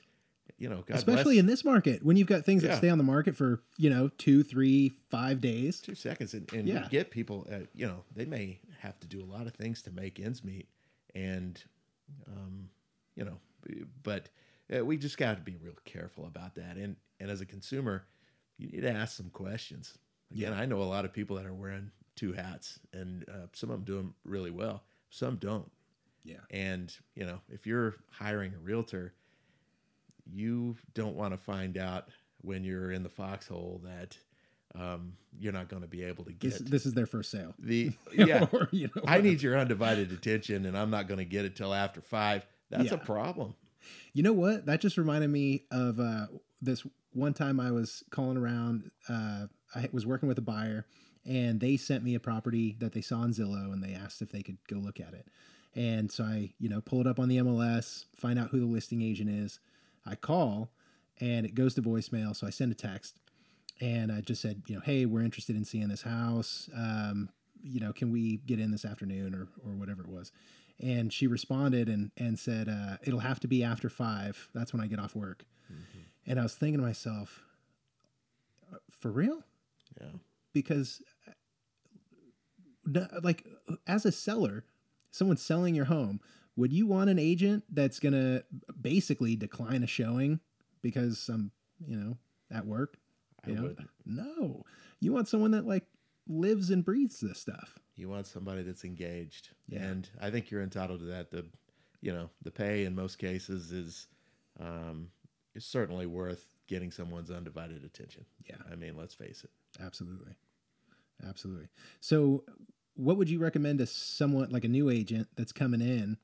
you know, God Especially bless, in this market when you've got things that stay on the market for, you know, two, three, five days. two seconds and, and Yeah. get people uh, you know they may have to do a lot of things to make ends meet and um, you know but uh, we just got to be real careful about that and and as a consumer you need to ask some questions. Again i know a lot of people that are wearing two hats and uh, some of them do them really well some don't. Yeah. and you know if you're hiring a realtor you don't want to find out when you're in the foxhole that um, you're not going to be able to get. this is their first sale. the yeah. Or, you know, i need your undivided attention and i'm not going to get it till after five. That's a problem. You know what? That just reminded me of uh, this one time I was calling around. Uh, I was working with a buyer, and they sent me a property that they saw on Zillow, and they asked if they could go look at it. And so I, you know, pull it up on the MLS, find out who the listing agent is. I call, and it goes to voicemail. So I send a text, and I just said, you know, hey, we're interested in seeing this house. Um, you know, can we get in this afternoon or or whatever it was? And she responded and and said, uh, it'll have to be after five. That's when I get off work. And I was thinking to myself, "Uh, for real? yeah Because, like, as a seller, someone selling your home, would you want an agent that's gonna basically decline a showing because I'm, you know, at work? I You know? wouldn't. No, you want someone that like lives and breathes this stuff. you want somebody that's engaged Yeah. and i think you're entitled to that the you know the pay in most cases is um is certainly worth getting someone's undivided attention Yeah. i mean let's face it Absolutely. Absolutely. So, what would you recommend to someone like a new agent that's coming in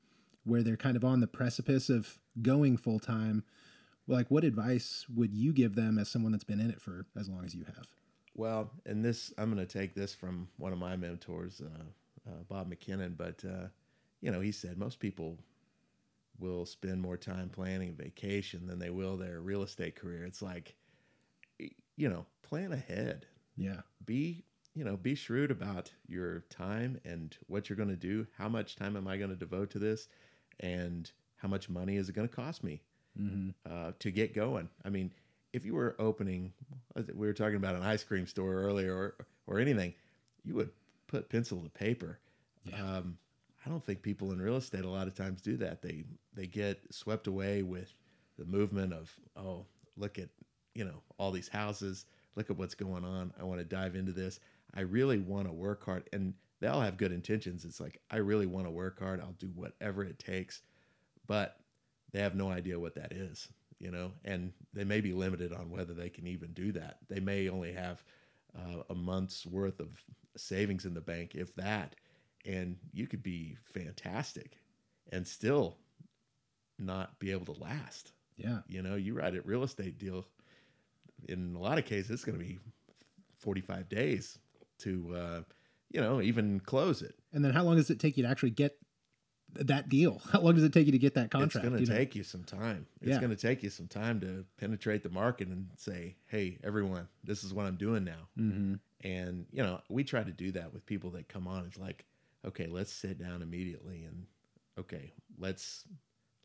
where they're kind of on the precipice of going full time? Like, what advice would you give them as someone that's been in it for as long as you have? Well, and this, I'm going to take this from one of my mentors, uh, uh, Bob McKinnon. But uh, you know, he said most people will spend more time planning a vacation than they will their real estate career. It's like, you know, plan ahead. Yeah. Be you know, be shrewd about your time and what you're going to do. How much time am I going to devote to this, and how much money is it going to cost me? Mm-hmm. uh, to get going. I mean, if you were opening, we were talking about an ice cream store earlier, or or anything, you would put pencil to paper. Yeah. Um, I don't think people in real estate a lot of times do that. They they get swept away with the movement of oh look at you know all these houses, look at what's going on. I want to dive into this. I really want to work hard, and they all have good intentions. It's like I really want to work hard. I'll do whatever it takes but they have no idea what that is, you know, and they may be limited on whether they can even do that. They may only have uh, a month's worth of savings in the bank, if that, and you could be fantastic and still not be able to last. Yeah. You know, you write a real estate deal, in a lot of cases, it's going to be 45 days to, uh, you know, even close it. And then how long does it take you to actually get that deal? How long does it take you to get that contract? It's going to know? take you some time. It's Yeah. going to take you some time to penetrate the market and say, "Hey, everyone, this is what I'm doing now." Mhm. And you know, we try to do that with people that come on. It's like, okay, let's sit down immediately and okay, let's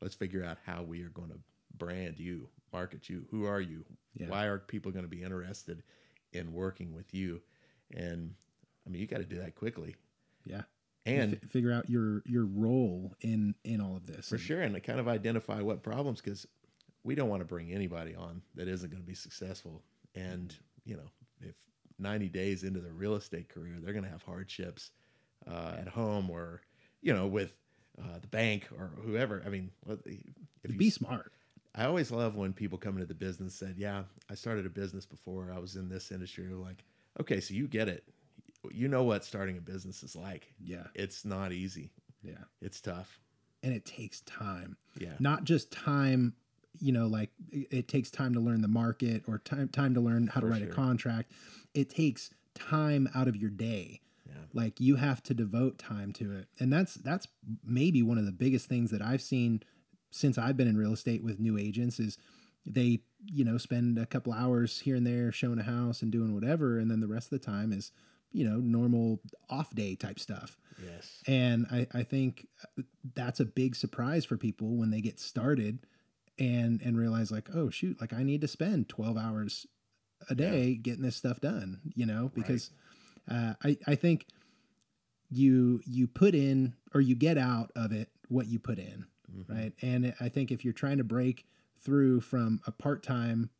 let's figure out how we are going to brand you, market you. Who are you? Yeah. Why are people going to be interested in working with you? And I mean, you got to do that quickly. Yeah. And F- figure out your your role in in all of this. for And- sure, and to kind of identify what problems because we don't want to bring anybody on that isn't going to be successful. And you know, if 90 days into their real estate career, they're going to have hardships uh, at home or you know with uh, the bank or whoever. I mean, if you Be smart. I always love when people come into the business and said, "Yeah, I started a business before. I was in this industry." We're like, "Okay, so you get it. You know what starting a business is like. Yeah. It's not easy. Yeah. It's tough. And it takes time. Yeah, Not just time, you know, like it takes time to learn the market or time time to learn how to write sure. a contract. It takes time out of your day. Yeah, like you have to devote time to it. And that's that's maybe one of the biggest things that i've seen since i've been in real estate with new agents is they you know spend a couple hours here and there showing a house and doing whatever. And then the rest of the time is you know normal off day type stuff. Yes, and I, I think that's a big surprise for people when they get started and and realize like oh shoot like i need to spend 12 hours a day getting this stuff done you know because uh, I, I think you you put in or you get out of it what you put in Mhm. right? And i think if you're trying to break through from a part-time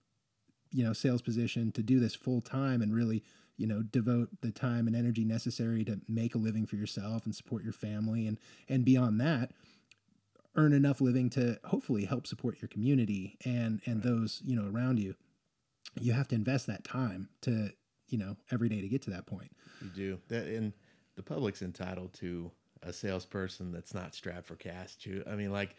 you know sales position to do this full time and really you know devote the time and energy necessary to make a living for yourself and support your family and and beyond that earn enough living to hopefully help support your community and and those you know around you you have to invest that time to you know every day to get to that point. You do. That, and the public's entitled to a salesperson that's not strapped for cash. Too. I mean, like,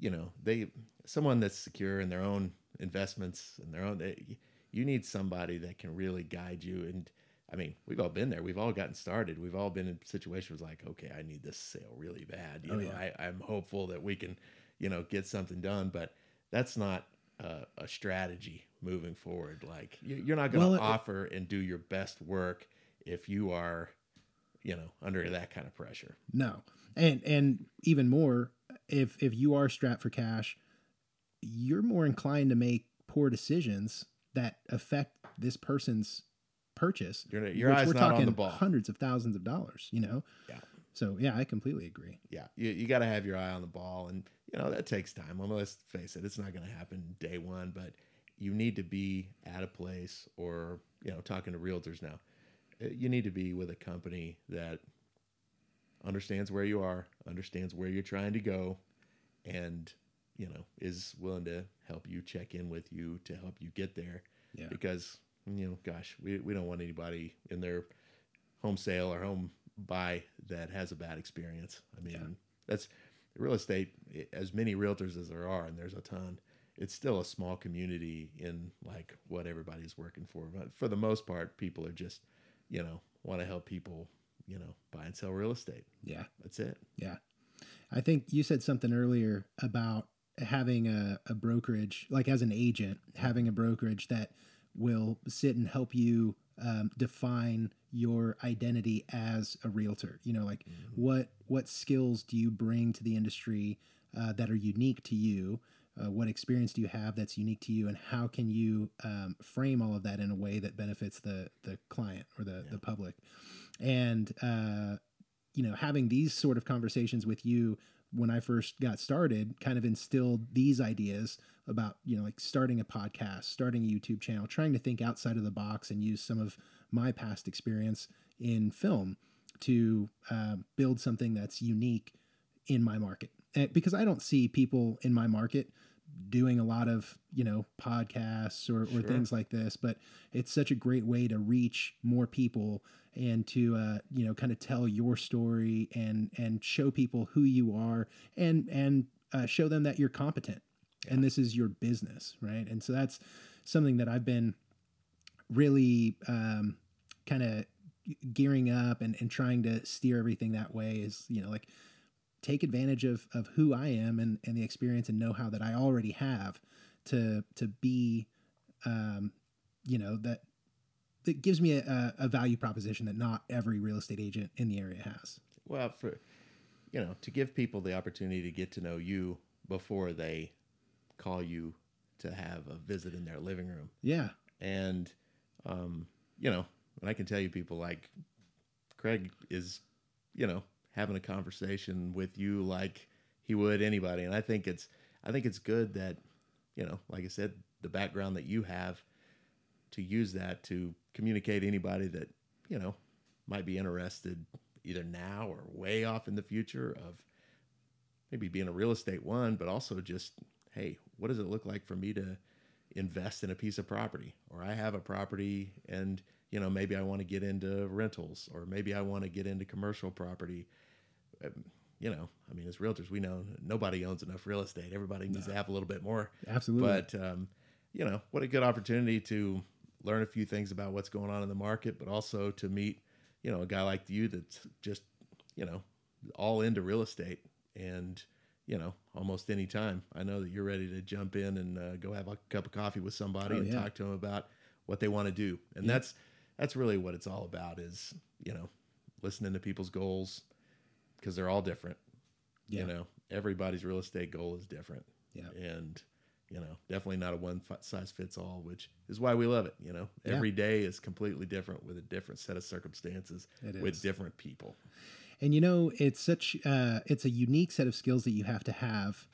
you know, they someone that's secure in their own investments and their own. They, you need somebody that can really guide you. And I mean, we've all been there. We've all gotten started. We've all been in situations like, okay, I need this sale really bad. You Oh, know, yeah. I, I'm hopeful that we can, you know, get something done, but that's not. Uh, a strategy moving forward like you, you're not going to Well, it- offer and do your best work if you are you know under that kind of pressure No. And and even more, if if you are strapped for cash, you're more inclined to make poor decisions that affect this person's purchase. your, your eyes we're not talking on the ball hundreds of thousands of dollars, you know? Yeah. So yeah, I completely agree. yeah you, you got to have your eye on the ball and you know that takes time let's face it it's not going to happen day one but you need to be at a place or you know talking to realtors now Uh, you need to be with a company that understands where you are understands where you're trying to go and you know is willing to help you check in with you to help you get there Yeah. because you know gosh we, we don't want anybody in their home sale or home buy that has a bad experience i mean Yeah. that's real estate as many realtors as there are and there's a ton it's still a small community in like what everybody's working for but for the most part people are just you know want to help people you know buy and sell real estate Yeah. that's it Yeah. I think you said something earlier about having a, a brokerage, like as an agent, having a brokerage that will sit and help you um, define your identity as a realtor. You know, like what what skills do you bring to the industry uh, that are unique to you? Uh, what experience do you have that's unique to you, and how can you um, frame all of that in a way that benefits the the client or the the public? And uh, you know, having these sort of conversations with you when I first got started kind of instilled these ideas about, you know, like starting a podcast, starting a YouTube channel, trying to think outside of the box and use some of my past experience in film to uh, build something that's unique in my market. And because I don't see people in my market doing a lot of you know podcasts or, or Sure. things like this but it's such a great way to reach more people and to uh, you know kind of tell your story and and show people who you are and and uh, show them that you're competent and this is your business right and so that's something that i've been really um, kind of gearing up and, and trying to steer everything that way is you know like take advantage of of who I am and and the experience and know-how that I already have to to be um you know that that gives me a, a value proposition that not every real estate agent in the area has. Well, for you know, to give people the opportunity to get to know you before they call you to have a visit in their living room. Yeah. And um, you know, and I can tell you people like Craig is, you know, having a conversation with you like he would anybody. And I think it's I think it's good that, you know, like I said, the background that you have to use that to communicate anybody that, you know, might be interested either now or way off in the future of maybe being a real estate one, but also just, hey, what does it look like for me to invest in a piece of property? Or I have a property and, you know, maybe I want to get into rentals or maybe I want to get into commercial property. Um, you know, I mean, as realtors, we know nobody owns enough real estate. Everybody needs to have a little bit more. Absolutely. But um, you know, what a good opportunity to learn a few things about what's going on in the market, but also to meet, you know, a guy like you that's just, you know, all into real estate and you know, almost any time. I know that you're ready to jump in and uh, go have a cup of coffee with somebody Oh, and yeah. talk to them about what they want to do. And Yeah. that's that's really what it's all about is, you know, listening to people's goals because they're all different. Yeah. You know, everybody's real estate goal is different Yeah. and you know definitely not a one size fits all which is why we love it you know Yeah. every day is completely different with a different set of circumstances It with different people And you know, it's such uh, it's a unique set of skills that you have to have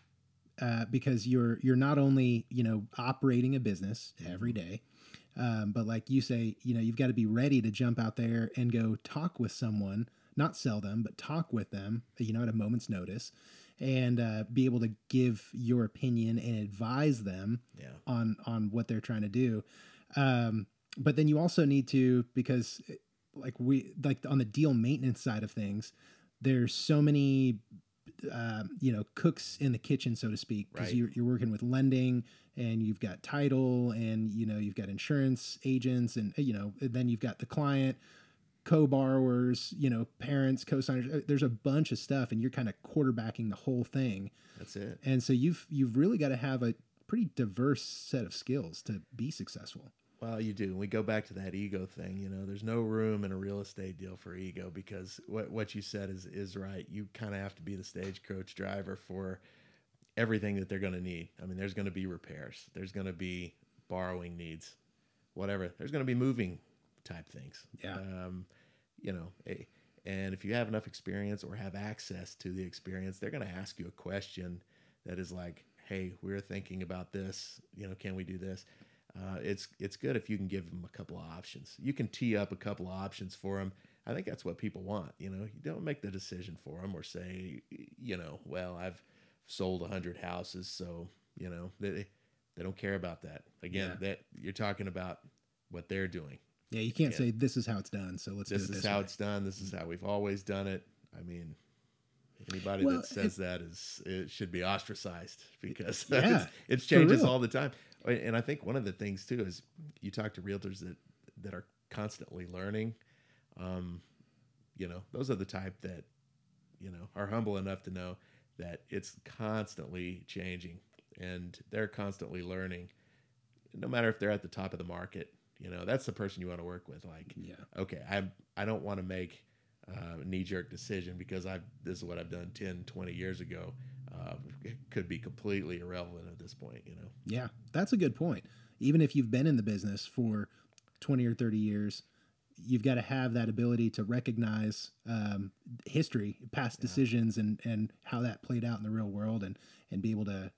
uh, because you're you're not only you know operating a business every day, um, but like you say, you know, you've got to be ready to jump out there and go talk with someone, not sell them, but talk with them, you know, at a moment's notice, and uh, be able to give your opinion and advise them yeah. on on what they're trying to do. Um but then you also need to because like we like on the deal maintenance side of things there's so many um, you know cooks in the kitchen so to speak because Right. you're, you're working with lending and you've got title and you know you've got insurance agents and you know and then you've got the client co-borrowers you know parents co-signers Uh, there's a bunch of stuff and you're kind of quarterbacking the whole thing that's it and so you've you've really got to have a pretty diverse set of skills to be successful. Well you do we go back to that ego thing you know there's no room in a real estate deal for ego because what what you said is is right. You kind of have to be the stagecoach driver for everything that they're going to need. I mean there's going to be repairs there's going to be borrowing needs whatever there's going to be moving type things. Yeah. um, you know and if you have enough experience or have access to the experience they're going to ask you a question that is like hey we're thinking about this you know can we do this uh, it's it's good if you can give them a couple of options you can tee up a couple of options for them i think that's what people want you know you don't make the decision for them or say you know well i've sold a 100 houses so you know they, they don't care about that again Yeah. that you're talking about what they're doing Yeah, you can't Yeah. say this is how it's done. So let's this do it is this is how way. it's done. This is how we've always done it. I mean, anybody Well, that says that is it should be ostracized because Yeah, it's, it changes all the time. And I think one of the things too is you talk to realtors that that are constantly learning. Um, you know, those are the type that you know are humble enough to know that it's constantly changing and they're constantly learning. No matter if they're at the top of the market, you know, that's the person you want to work with. Like, Yeah. okay, I I don't want to make uh, a knee jerk decision because I this is what I've done 10, 20 years ago. Uh, it could be completely irrelevant at this point, you know. Yeah, that's a good point. Even if you've been in the business for 20 or 30 years, you've got to have that ability to recognize um, history, past decisions, and and how that played out in the real world, and and be able to,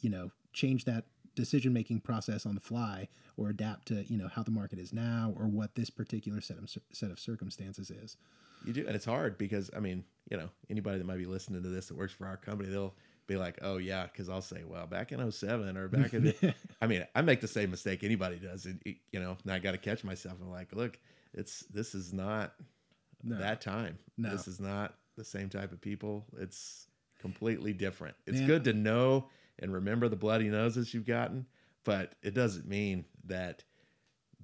you know, change that decision making process on the fly or adapt to you know how the market is now or what this particular set of set of circumstances is. You do, and it's hard because I mean, you know, anybody that might be listening to this that works for our company, they'll be like, "Oh yeah," because I'll say, "Well, back in 07 or back in," I mean, I make the same mistake anybody does, and you know, and I got to catch myself. I'm like, "Look, it's this is not No. that time. No. This is not the same type of people. It's completely different. It's Man. good to know and remember the bloody noses you've gotten, but it doesn't mean that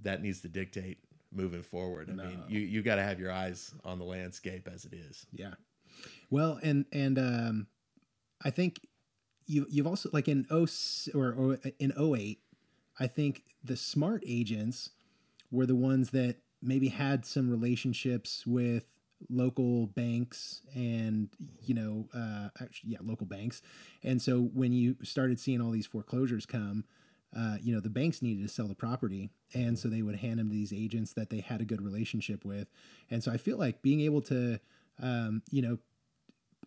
that needs to dictate moving forward. I mean, you you got to have your eyes on the landscape as it is. Yeah. Well, and and um, I think you you've also like in oh or, or in 08, I think the smart agents were the ones that maybe had some relationships with local banks and you know uh actually yeah local banks. And so when you started seeing all these foreclosures come uh, you know the banks needed to sell the property. And so they would hand them to these agents that they had a good relationship with. And so i feel like being able to um, you know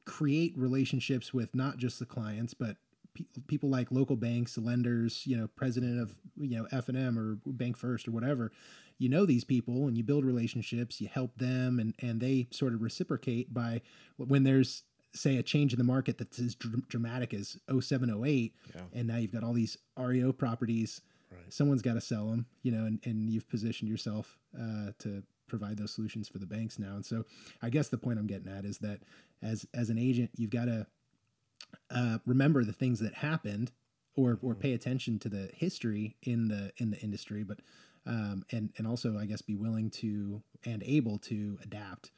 create relationships with not just the clients but pe- people like local banks lenders you know president of you know f&m or bank first or whatever you know these people and you build relationships you help them and and they sort of reciprocate by when there's say a change in the market that's as dr- dramatic as 0708 Yeah. and now you've got all these reo properties Right. someone's got to sell them you know and, and you've positioned yourself uh, to provide those solutions for the banks now and so i guess the point i'm getting at is that as as an agent you've got to uh, remember the things that happened or or pay attention to the history in the in the industry but um, and and also i guess be willing to and able to adapt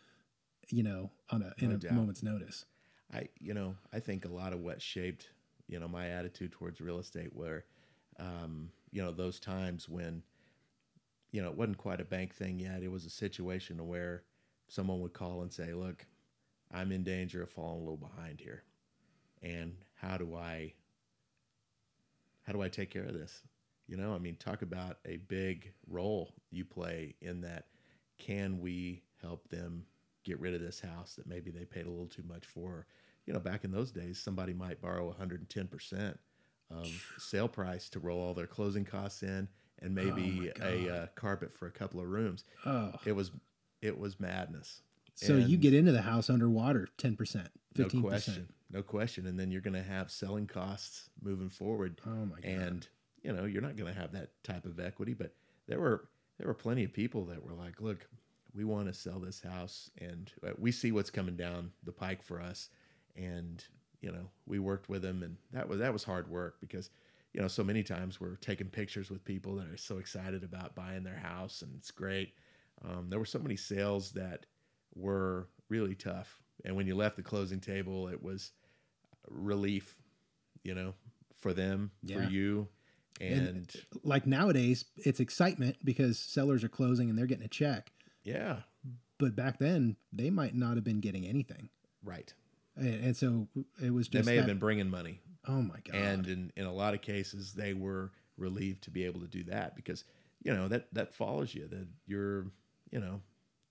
you know on a in No a doubt. moment's notice I you know I think a lot of what shaped you know my attitude towards real estate were um, you know those times when you know it wasn't quite a bank thing yet. It was a situation where someone would call and say, "Look, I'm in danger of falling a little behind here, and how do I how do I take care of this?" You know, I mean, talk about a big role you play in that. Can we help them get rid of this house that maybe they paid a little too much for? You know, back in those days, somebody might borrow 110% of sale price to roll all their closing costs in and maybe Oh a uh, carpet for a couple of rooms. oh It was it was madness. so you get into the house underwater 10% 15% no question, no question, and then you're going to have selling costs moving forward, oh my god and you know you're not going to have that type of equity. But there were there were plenty of people that were like, "Look, we want to sell this house, and uh, we see what's coming down the pike for us." And you know, we worked with them, and that was that was hard work because you know so many times we're taking pictures with people that are so excited about buying their house, and it's great. Um, there were so many sales that were really tough, and when you left the closing table, it was relief, you know, for them, Yeah. for you, And- uh, and like nowadays it's excitement because sellers are closing and they're getting a check yeah, but back then they might not have been getting anything right. and, and so it was just. They may have been bringing money, oh my god and in, in a lot of cases, they were relieved to be able to do that because you know that that follows you. That your you know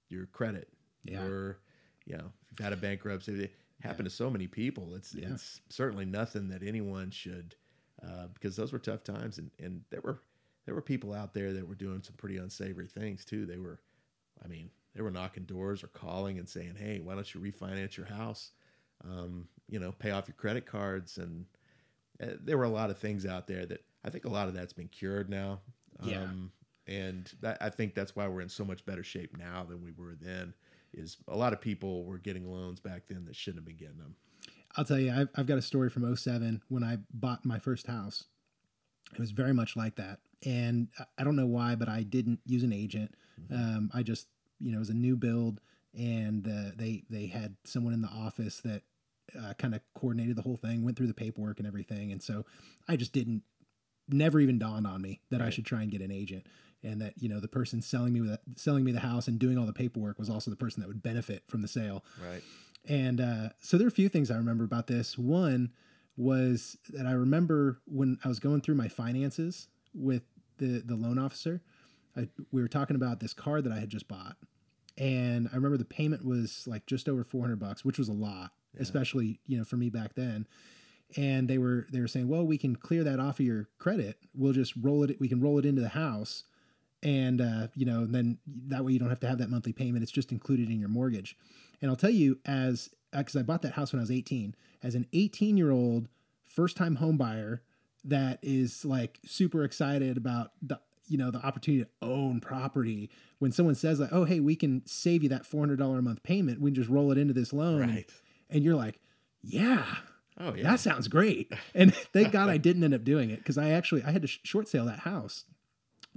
your credit, Yeah. your you know if you've had a bankruptcy. Happened to so many people. It's Yeah. it's certainly nothing that anyone should uh, because those were tough times, and and there were there were people out there that were doing some pretty unsavory things too. They were, I mean, they were knocking doors or calling and saying, "Hey, why don't you refinance your house? Um, you know, pay off your credit cards." And uh, there were a lot of things out there that I think a lot of that's been cured now. Yeah. Um, and that, I think that's why we're in so much better shape now than we were then. Is a lot of people were getting loans back then that shouldn't have been getting them. I'll tell you, I've, I've got a story from 07 when I bought my first house. It was very much like that. And I- don't know why, but I didn't use an agent. Um, I just, you know, it was a new build and uh, they, they had someone in the office that uh, kind of coordinated the whole thing, went through the paperwork and everything. And so I just didn't, never even dawned on me that I should try and get an agent. And that you know the person selling me the, selling me the house and doing all the paperwork was also the person that would benefit from the sale. Right. And uh, so there are a few things I remember about this. One was that I remember when I was going through my finances with the the loan officer, I, we were talking about this car that I had just bought, and I remember the payment was like just over four hundred bucks, which was a lot, especially you know for me back then. And they were they were saying, well, we can clear that off of your credit. We'll just roll it. We can roll it into the house, and uh, you know then that way you don't have to have that monthly payment it's just included in your mortgage and i'll tell you as because i bought that house when i was 18 as an 18 year old first time home buyer that is like super excited about the you know the opportunity to own property when someone says like oh hey we can save you that $400 a month payment we can just roll it into this loan Right. and you're like yeah Oh yeah. that sounds great. And thank God I didn't end up doing it because I actually I had to sh- short sale that house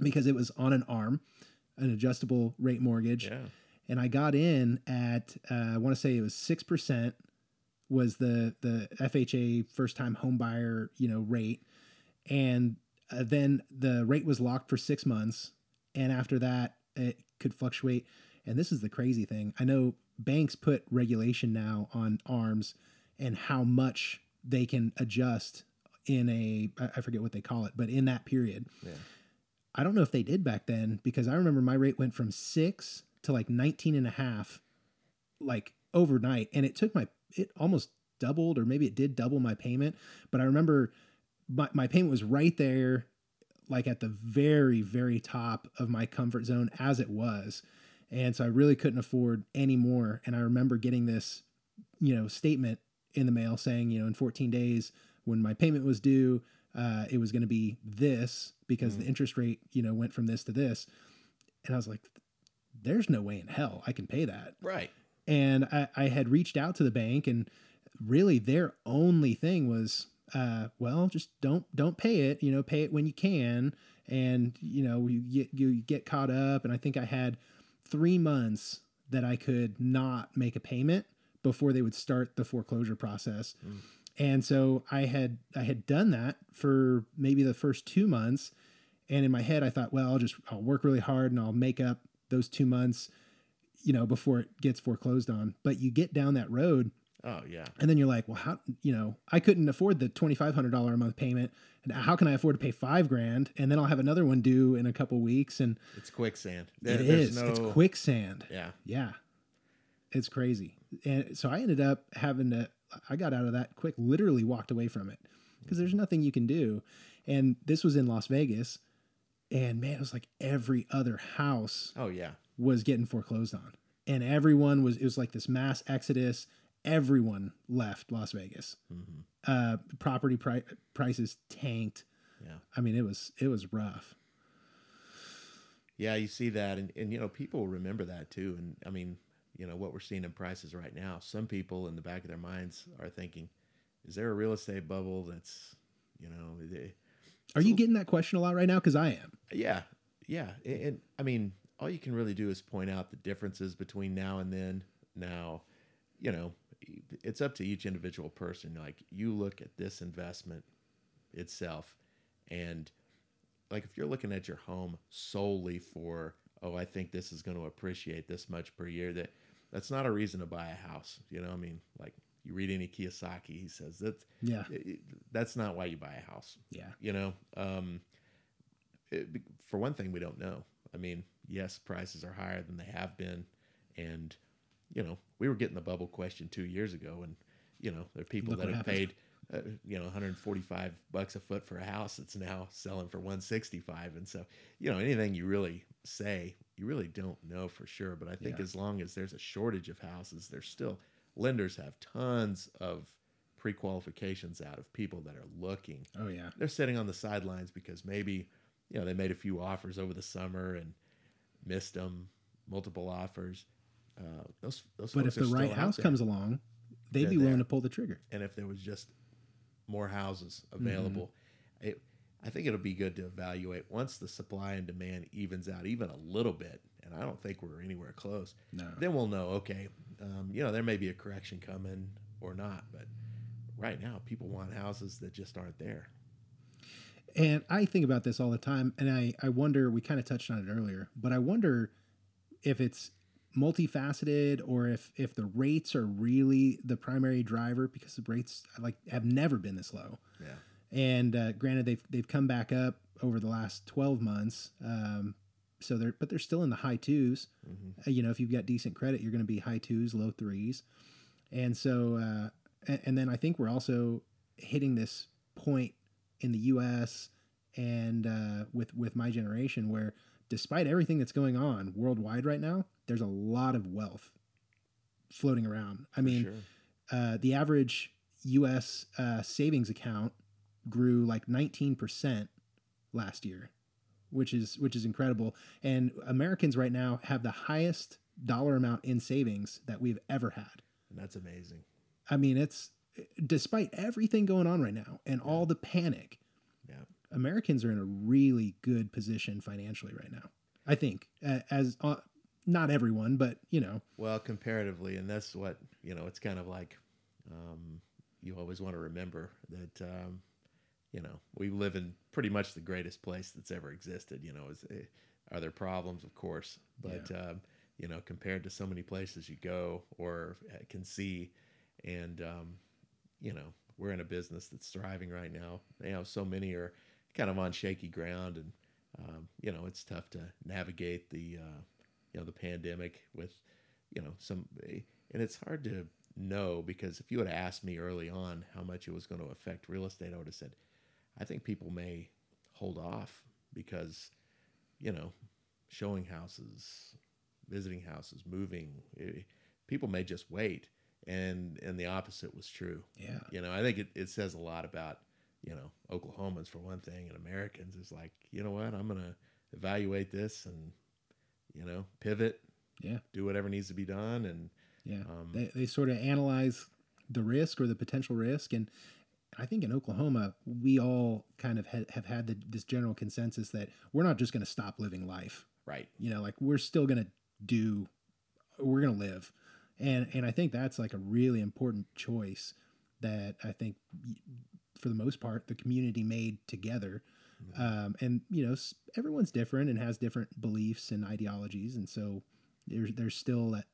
because it was on an arm, an adjustable rate mortgage, yeah. and I got in at uh, I want to say it was six percent was the the FHA first time home buyer you know rate, and uh, then the rate was locked for six months, and after that it could fluctuate. And this is the crazy thing. I know banks put regulation now on arms and how much they can adjust in a I forget what they call it, but in that period. Yeah. I don't know if they did back then because I remember my rate went from six to like 19 and a half, like overnight. And it took my, it almost doubled or maybe it did double my payment. But I remember my, my payment was right there, like at the very, very top of my comfort zone as it was. And so I really couldn't afford any more. And I remember getting this, you know, statement in the mail saying, you know, in 14 days when my payment was due, uh, it was going to be this because the interest rate, you know, went from this to this. And I was like, there's no way in hell I can pay that. Right. And I, I had reached out to the bank and really their only thing was, uh, well, just don't, don't pay it, you know, pay it when you can. And, you know, you get, you get caught up. And I think I had three months that I could not make a payment before they would start the foreclosure process. And so I had I had done that for maybe the first 2 months and in my head I thought, well, I'll just I'll work really hard and I'll make up those 2 months you know before it gets foreclosed on. But you get down that road Oh yeah. and then you're like, well, how you know, I couldn't afford the twenty five hundred dollar a month payment. And how can I afford to pay five grand? And then I'll have another one due in a couple weeks. And It's quicksand. There- it is. No, It's quicksand. Yeah. Yeah. It's crazy. And so I ended up having to, I got out of that quick, literally walked away from it because there's nothing you can do. And this was in Las Vegas. And man, it was like every other house Oh yeah. was getting foreclosed on. And everyone was, it was like this mass exodus. Everyone left Las Vegas. hmm Uh, property pri- prices tanked. Yeah. I mean, it was, it was rough. Yeah, you see that, and, and you know people remember that too. And I mean, you know what we're seeing in prices right now. Some people in the back of their minds are thinking, "Is there a real estate bubble that's, you know, they, Are you getting that question a lot right now? Cause I am. yeah, yeah." And, and I mean, all you can really do is point out the differences between now and then. Now, you know, it's up to each individual person. Like you look at this investment itself, and like if you're looking at your home solely for oh i think this is going to appreciate this much per year that that's not a reason to buy a house you know i mean like you read any kiyosaki he says that Yeah. that's not why you buy a house Yeah. you know um it, for one thing we don't know i mean yes prices are higher than they have been and you know we were getting the bubble question two years ago and you know there are people Look that have happened. paid uh, you know 145 bucks a foot for a house that's now selling for 165 and so you know anything you really say you really don't know for sure but i think Yeah. as long as there's a shortage of houses there's still lenders have tons of pre-qualifications out of people that are looking Oh yeah. they're sitting on the sidelines because maybe you know they made a few offers over the summer and missed them multiple offers uh, those, those But if the right house comes along, they'd They're be willing there. to pull the trigger. and if there was just more houses Mm-hmm. available it, i think it'll be good to evaluate once the supply and demand evens out even a little bit and i don't think we're anywhere close No. then we'll know okay um, you know there may be a correction coming or not but right now people want houses that just aren't there And I think about this all the time, and I I wonder. We kind of touched on it earlier, but I wonder if it's multifaceted or if if the rates are really the primary driver because the rates like have never been this low. yeah And uh, granted, they've they've come back up over the last twelve months. Um, so they're but they're still in the high 2s Mhm. Uh, you know, if you've got decent credit, you're going to be high twos, low threes. And so, uh, and, and then I think we're also hitting this point in the U.S. and uh, with with my generation where despite everything that's going on worldwide right now, there's a lot of wealth floating around. I mean, sure. uh, the average U.S. Uh, savings account grew like 19% last year, which is which is incredible. And Americans right now have the highest dollar amount in savings that we've ever had. And that's amazing. I mean, it's despite everything going on right now and all the panic. Yeah. Americans are in a really good position financially right now. I think as uh, not everyone, but you know, Well, comparatively, and that's what you know. It's kind of like um, you always want to remember that um, you know we live in pretty much the greatest place that's ever existed. You know, is eh, are there problems? Of course, but um, you know, compared to so many places you go or uh, can see, and um, you know, we're in a business that's thriving right now. You know, so many are kind of on shaky ground, and um, you know, it's tough to navigate the uh, you know the pandemic with you know some and it's hard to know because if you would have asked me early on how much it was going to affect real estate i would have said i think people may hold off because you know showing houses visiting houses moving eh, people may just wait. And and the opposite was true. Yeah, you know i think it, it says a lot about you know oklahomans for one thing and americans is like you know what? I'm gonna evaluate this and you know pivot. Yeah, do whatever needs to be done and yeah. Um, they they sort of analyze the risk or the potential risk, and I think in Oklahoma we all kind of ha- have had the, this general consensus that we're not just going to stop living life. right. You know, like we're still going to do, we're going to live, and and I think that's like a really important choice that I think for the most part the community made together. Um, and you know everyone's different and has different beliefs and ideologies. And so there's there's still that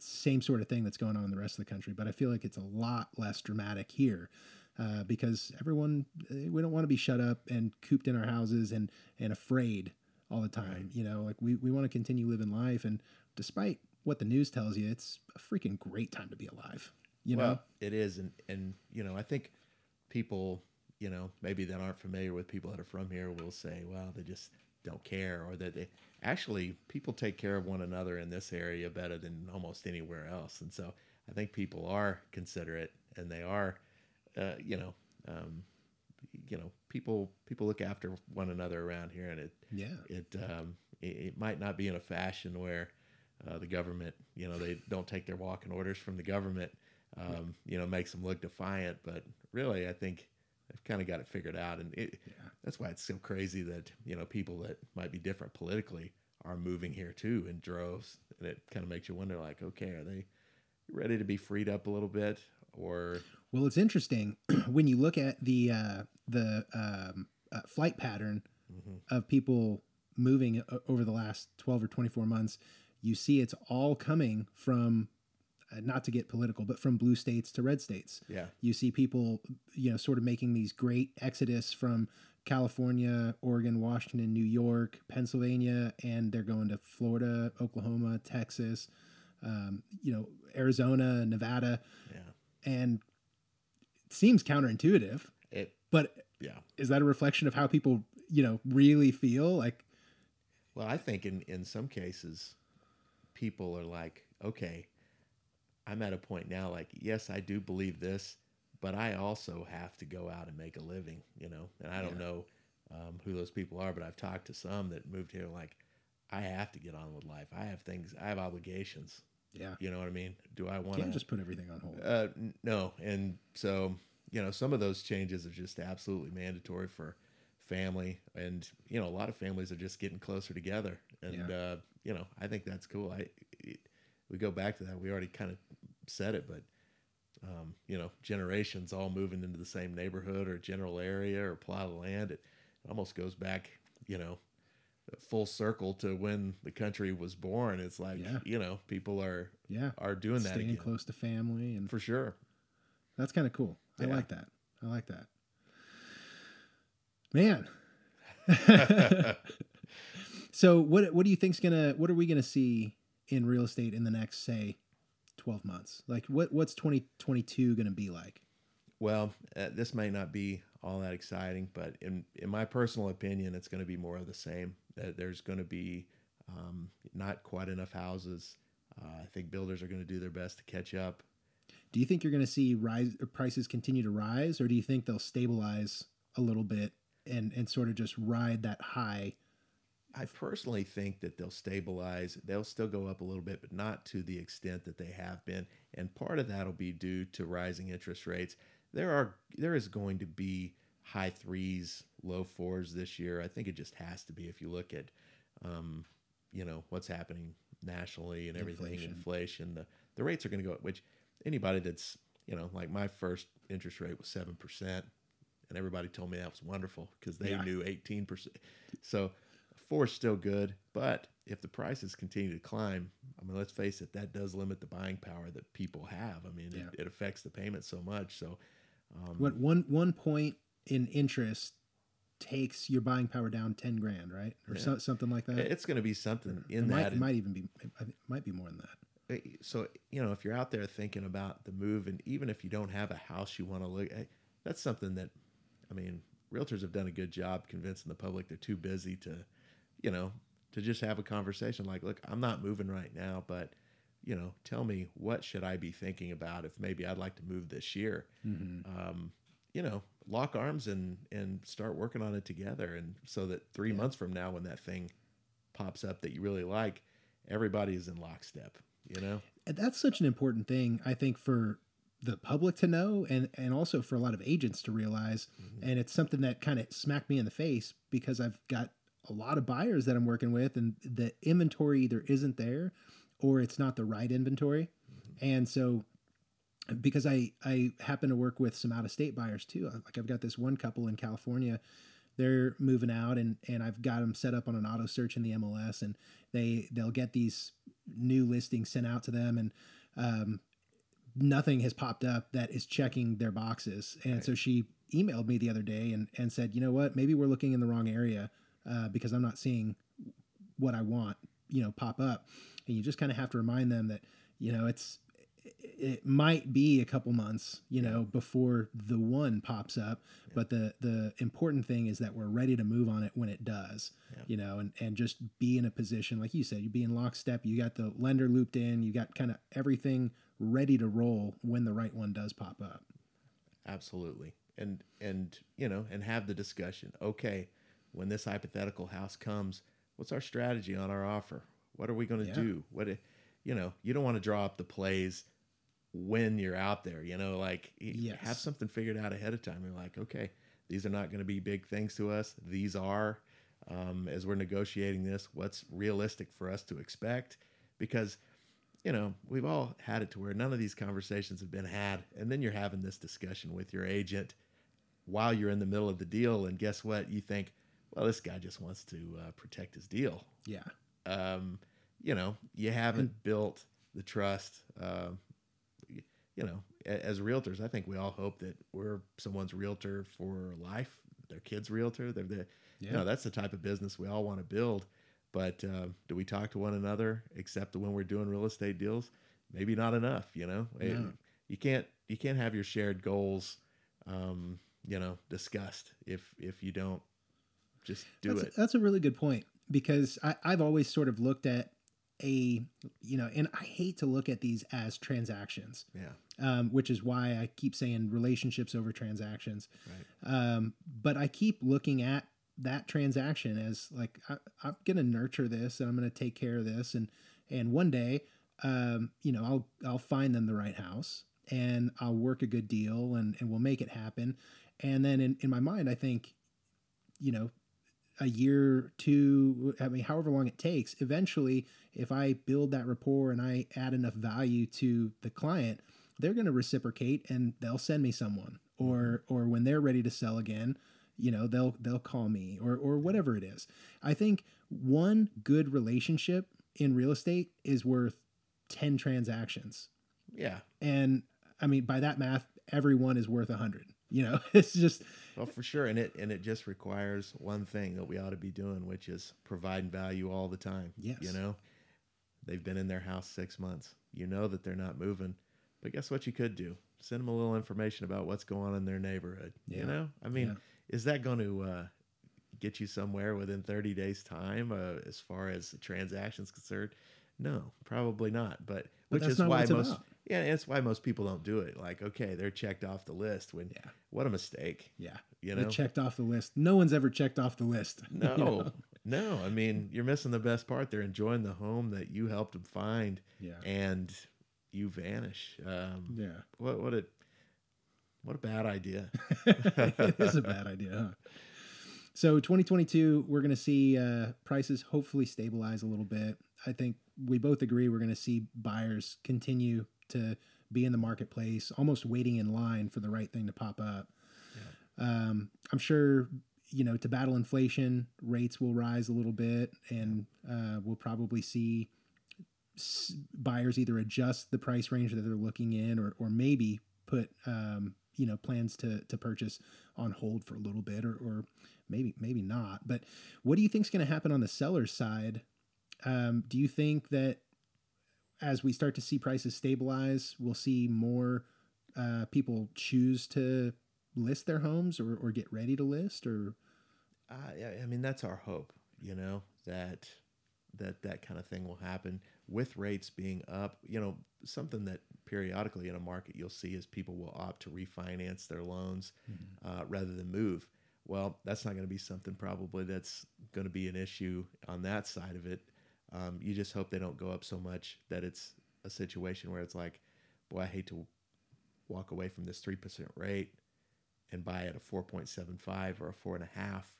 same sort of thing that's going on in the rest of the country but i feel like it's a lot less dramatic here uh, because everyone eh, we don't want to be shut up and cooped in our houses and and afraid all the time Right. you know like we, we want to continue living life. And despite what the news tells you it's a freaking great time to be alive you know? It is. And and you know i think people you know maybe that aren't familiar with people that are from here will say well they just don't care or that they actually people take care of one another in this area better than almost anywhere else. And so i think people are considerate and they are uh, you know um, you know people people look after one another around here and it yeah. it um, it, it might not be in a fashion where uh, the government, you know, they don't take their walking orders from the government, um, you know, makes them look defiant. But really, I think they've kind of got it figured out, and it, Yeah. that's why it's so crazy that you know people that might be different politically are moving here too in droves, and it kind of makes you wonder, like, okay, are they ready to be freed up a little bit, or Well, it's interesting when you look at the uh, the um, uh, flight pattern of people moving over the last twelve or twenty four months. You see, it's all coming from not to get political, but from blue states to red states. yeah, You see people, you know, sort of making these great exodus from California, Oregon, Washington, New York, Pennsylvania, and they're going to Florida, Oklahoma, Texas, um, you know, Arizona, Nevada yeah, and it seems counterintuitive it, but yeah. is that a reflection of how people you know really feel like Well, I think in in some cases, people are like, okay, I'm at a point now. Like, yes, I do believe this, but I also have to go out and make a living. You know, and I don't Yeah. know um, who those people are, but I've talked to some that moved here. Like, I have to get on with life. I have things. I have obligations. yeah You know what I mean? Do I want to just put everything on hold uh, no, and so you know, some of those changes are just absolutely mandatory for family, and you know, a lot of families are just getting closer together, and Yeah. uh, you know, I think that's cool. I it, we go back to that. We already kind of said it, but um, you know, generations all moving into the same neighborhood or general area or plot of land. It, almost goes back, you know, full circle to when the country was born. It's like Yeah. you know, people are yeah are doing that staying again close to family and for sure. that's kind of cool i Yeah. like that i like that man so what what do you think's gonna what are we gonna see in real estate in the next say 12 months like what what's 2022 gonna be like Well, uh, this may not be all that exciting. But in in my personal opinion, it's going to be more of the same. That there's going to be um, not quite enough houses. Uh, I think builders are going to do their best to catch up. Do you think you're going to see rise prices continue to rise, or do you think they'll stabilize a little bit and and sort of just ride that high? I personally think that they'll stabilize. They'll still go up a little bit, but not to the extent that they have been. And part of that will be due to rising interest rates. There are there is going to be high threes, low fours this year. I think it just has to be if you look at, um, you know, what's happening nationally and everything, inflation. inflation the the rates are going to go up. Which anybody that's you know like my first interest rate was seven percent, and everybody told me that was wonderful because they yeah. knew eighteen percent. So four is still good, but if the prices continue to climb, I mean, let's face it, that does limit the buying power that people have. I mean, yeah. it, it, affects the payment so much. So, um, what one one point in interest takes your buying power down 10 grand right or yeah. so, something like that it's going to be something in it that might, it might even be it might be more than that so you know if you're out there thinking about the move and even if you don't have a house you want to look at that's something that i mean realtors have done a good job convincing the public they're too busy to you know to just have a conversation like look i'm not moving right now but you know tell me what should i be thinking about if maybe i'd like to move this year mm-hmm. um, you know, lock arms and and start working on it together. And so that three yeah. months from now, when that thing pops up that you really like, everybody is in lockstep. You know, and that's such an important thing, I think, for the public to know and and also for a lot of agents to realize mm-hmm. and it's something that kind of smacked me in the face because I've got a lot of buyers that I'm working with and the inventory either isn't there or it's not the right inventory mm-hmm. and so because I I happen to work with some out of state buyers too. Like I've got this one couple in California, they're moving out and and I've got them set up on an auto search in the MLS and they they'll get these new listings sent out to them and um, nothing has popped up that is checking their boxes. And right. so she emailed me the other day and and said, you know what, maybe we're looking in the wrong area uh, because I'm not seeing what I want, you know, pop up. And you just kind of have to remind them that you know it's it might be a couple months, you know, before the one pops up. Yeah. But the the important thing is that we're ready to move on it when it does, yeah. you know, and and just be in a position like you said, you be in lockstep. You got the lender looped in. You got kind of everything ready to roll when the right one does pop up. Absolutely, and and you know, and have the discussion. Okay, when this hypothetical house comes, what's our strategy on our offer? What are we going to yeah. do? What you know, you don't want to draw up the plays when you're out there. You know, like yes. have something figured out ahead of time. You're like, okay, these are not going to be big things to us. These are, um, as we're negotiating this, what's realistic for us to expect? Because, you know, we've all had it to where none of these conversations have been had, and then you're having this discussion with your agent while you're in the middle of the deal, and guess what? You think, well, this guy just wants to uh, protect his deal. Yeah. Um, you know, you haven't and, built the trust. Uh, you know, as realtors, I think we all hope that we're someone's realtor for life, their kid's realtor. They're the, yeah. you know, that's the type of business we all want to build. But uh, do we talk to one another except when we're doing real estate deals? Maybe not enough. You know, it, you can't you can't have your shared goals, um, you know, discussed if if you don't just do that's, it. That's a really good point because I, I've always sort of looked at a you know and i hate to look at these as transactions yeah um, which is why i keep saying relationships over transactions right. um, but i keep looking at that transaction as like I, am gonna nurture this and i'm gonna take care of this and and one day um, you know i'll i'll find them the right house and i'll work a good deal and and we'll make it happen and then in, in my mind i think you know a year, two, I mean, however long it takes, eventually, if I build that rapport and I add enough value to the client, they're going to reciprocate and they'll send me someone or, mm-hmm. or when they're ready to sell again, you know, they'll, they'll call me or, or whatever it is. I think one good relationship in real estate is worth 10 transactions. Yeah. And I mean, by that math, everyone is worth a hundred. You know, it's just well for sure, and it and it just requires one thing that we ought to be doing, which is providing value all the time. Yes, you know, they've been in their house six months. You know that they're not moving. But guess what you could do? Send them a little information about what's going on in their neighborhood. Yeah. You know, I mean, Yeah. is that going to uh, get you somewhere within 30 days time uh, as far as the transactions concerned? No, probably not. But which is why most about. Yeah, that's why most people don't do it. Like, okay, they're checked off the list. When Yeah. what a mistake. Yeah. You They're know, checked off the list. No one's ever checked off the list. you no, know? no. I mean, you're missing the best part. They're enjoying the home that you helped them find, Yeah. and you vanish. Um, Yeah. what what a what a bad idea. it is a bad idea, huh? So 2022, we're going to see uh, prices hopefully stabilize a little bit. I think we both agree we're going to see buyers continue to be in the marketplace, almost waiting in line for the right thing to pop up. Um, I'm sure, you know, to battle inflation, rates will rise a little bit, and uh, we'll probably see s- buyers either adjust the price range that they're looking in, or or maybe put um, you know plans to to purchase on hold for a little bit, or or maybe maybe not. But what do you think is going to happen on the seller's side? Um, do you think that as we start to see prices stabilize, we'll see more uh, people choose to list their homes or, or get ready to list or Uh, I mean that's our hope, you know, that that that kind of thing will happen with rates being up. You know, something that periodically in a market you'll see is people will opt to refinance their loans uh, rather than move. Well, that's not going to be something probably that's going to be an issue on that side of it. Um, you just hope they don't go up so much that it's a situation where it's like, boy, I hate to walk away from this three percent rate and buy at a four point seven five or a four and a half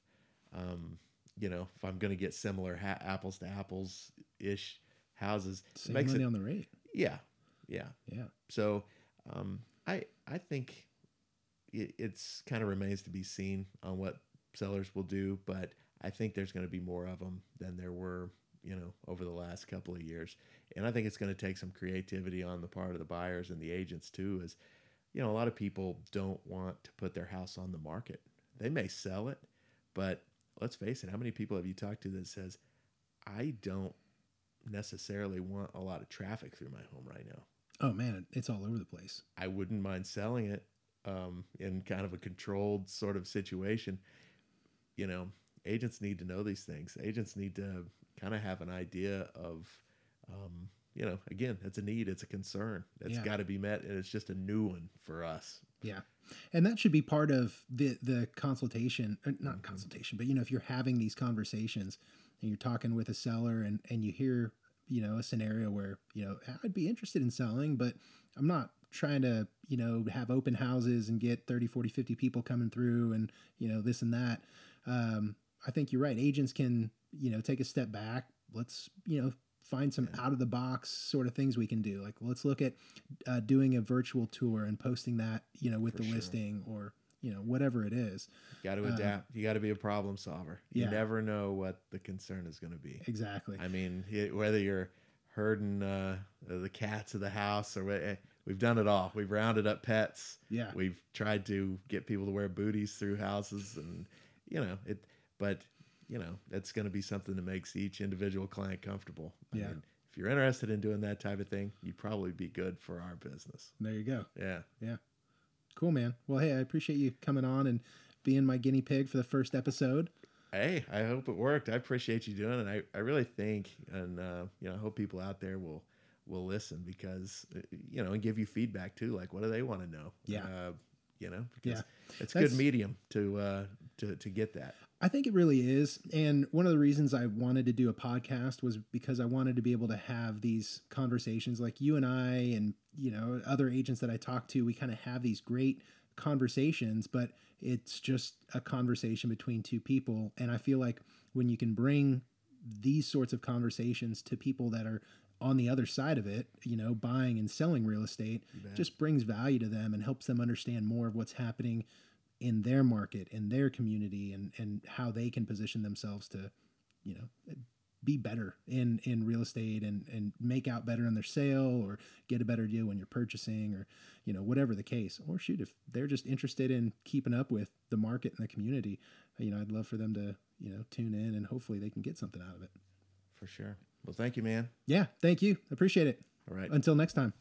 um, you know, if I'm going to get similar ha- apples to apples ish houses, it makes money it, on the rate. yeah, yeah. Yeah. So, um, I I think it, it's kind of remains to be seen on what sellers will do, but I think there's going to be more of them than there were, you know, over the last couple of years, and I think it's going to take some creativity on the part of the buyers and the agents too. Is you know, a lot of people don't want to put their house on the market. They may sell it, but let's face it, how many people have you talked to that says, I don't necessarily want a lot of traffic through my home right now. Oh man, it's all over the place. I wouldn't mind selling it um, in kind of a controlled sort of situation. You know, agents need to know these things. Agents need to kind of have an idea of, um, you know, again, it's a need, it's a concern that's Yeah. got to be met, and it's just a new one for us. Yeah. And that should be part of the the consultation, uh, not consultation, but you know, if you're having these conversations and you're talking with a seller and and you hear, you know, a scenario where, you know, I'd be interested in selling, but I'm not trying to, you know, have open houses and get 30, 40, 50 people coming through and, you know, this and that. Um, I think you're right. Agents can, you know, take a step back. Let's, you know, find some out of the box sort of things we can do. Like let's look at uh, doing a virtual tour and posting that, you know, with For the sure. listing or, you know, whatever it is. Got to adapt. You got to be a problem solver. You Uh, yeah. never know what the concern is going to be. Exactly. I mean, whether you're herding uh, the cats of the house or what, eh, we've done it all. We've rounded up pets. Yeah. We've tried to get people to wear booties through houses, and you know it. But you know that's going to be something that makes each individual client comfortable. I Yeah. mean, if you're interested in doing that type of thing, you'd probably be good for our business. There you go. Yeah. Yeah. Cool, man. Well, hey, I appreciate you coming on and being my guinea pig for the first episode. Hey, I hope it worked. I appreciate you doing it. I, I really think, and uh, you know, I hope people out there will will listen because uh, you know, and give you feedback too. Like, what do they want to know? Yeah. uh, you know, because Yeah. it's That's- good medium to uh, to to get that. I think it really is. And one of the reasons I wanted to do a podcast was because I wanted to be able to have these conversations like you and I and, you know, other agents that I talk to. We kind of have these great conversations, but it's just a conversation between two people. And I feel like when you can bring these sorts of conversations to people that are on the other side of it, you know, buying and selling real estate, just brings value to them and helps them understand more of what's happening in their market, in their community, and and how they can position themselves to, you know, be better in in real estate and and make out better on their sale or get a better deal when you're purchasing or you know whatever the case or shoot if they're just interested in keeping up with the market and the community you know i'd love for them to you know tune in and hopefully they can get something out of it For sure. Well, thank you, man. yeah thank you appreciate it All right. until next time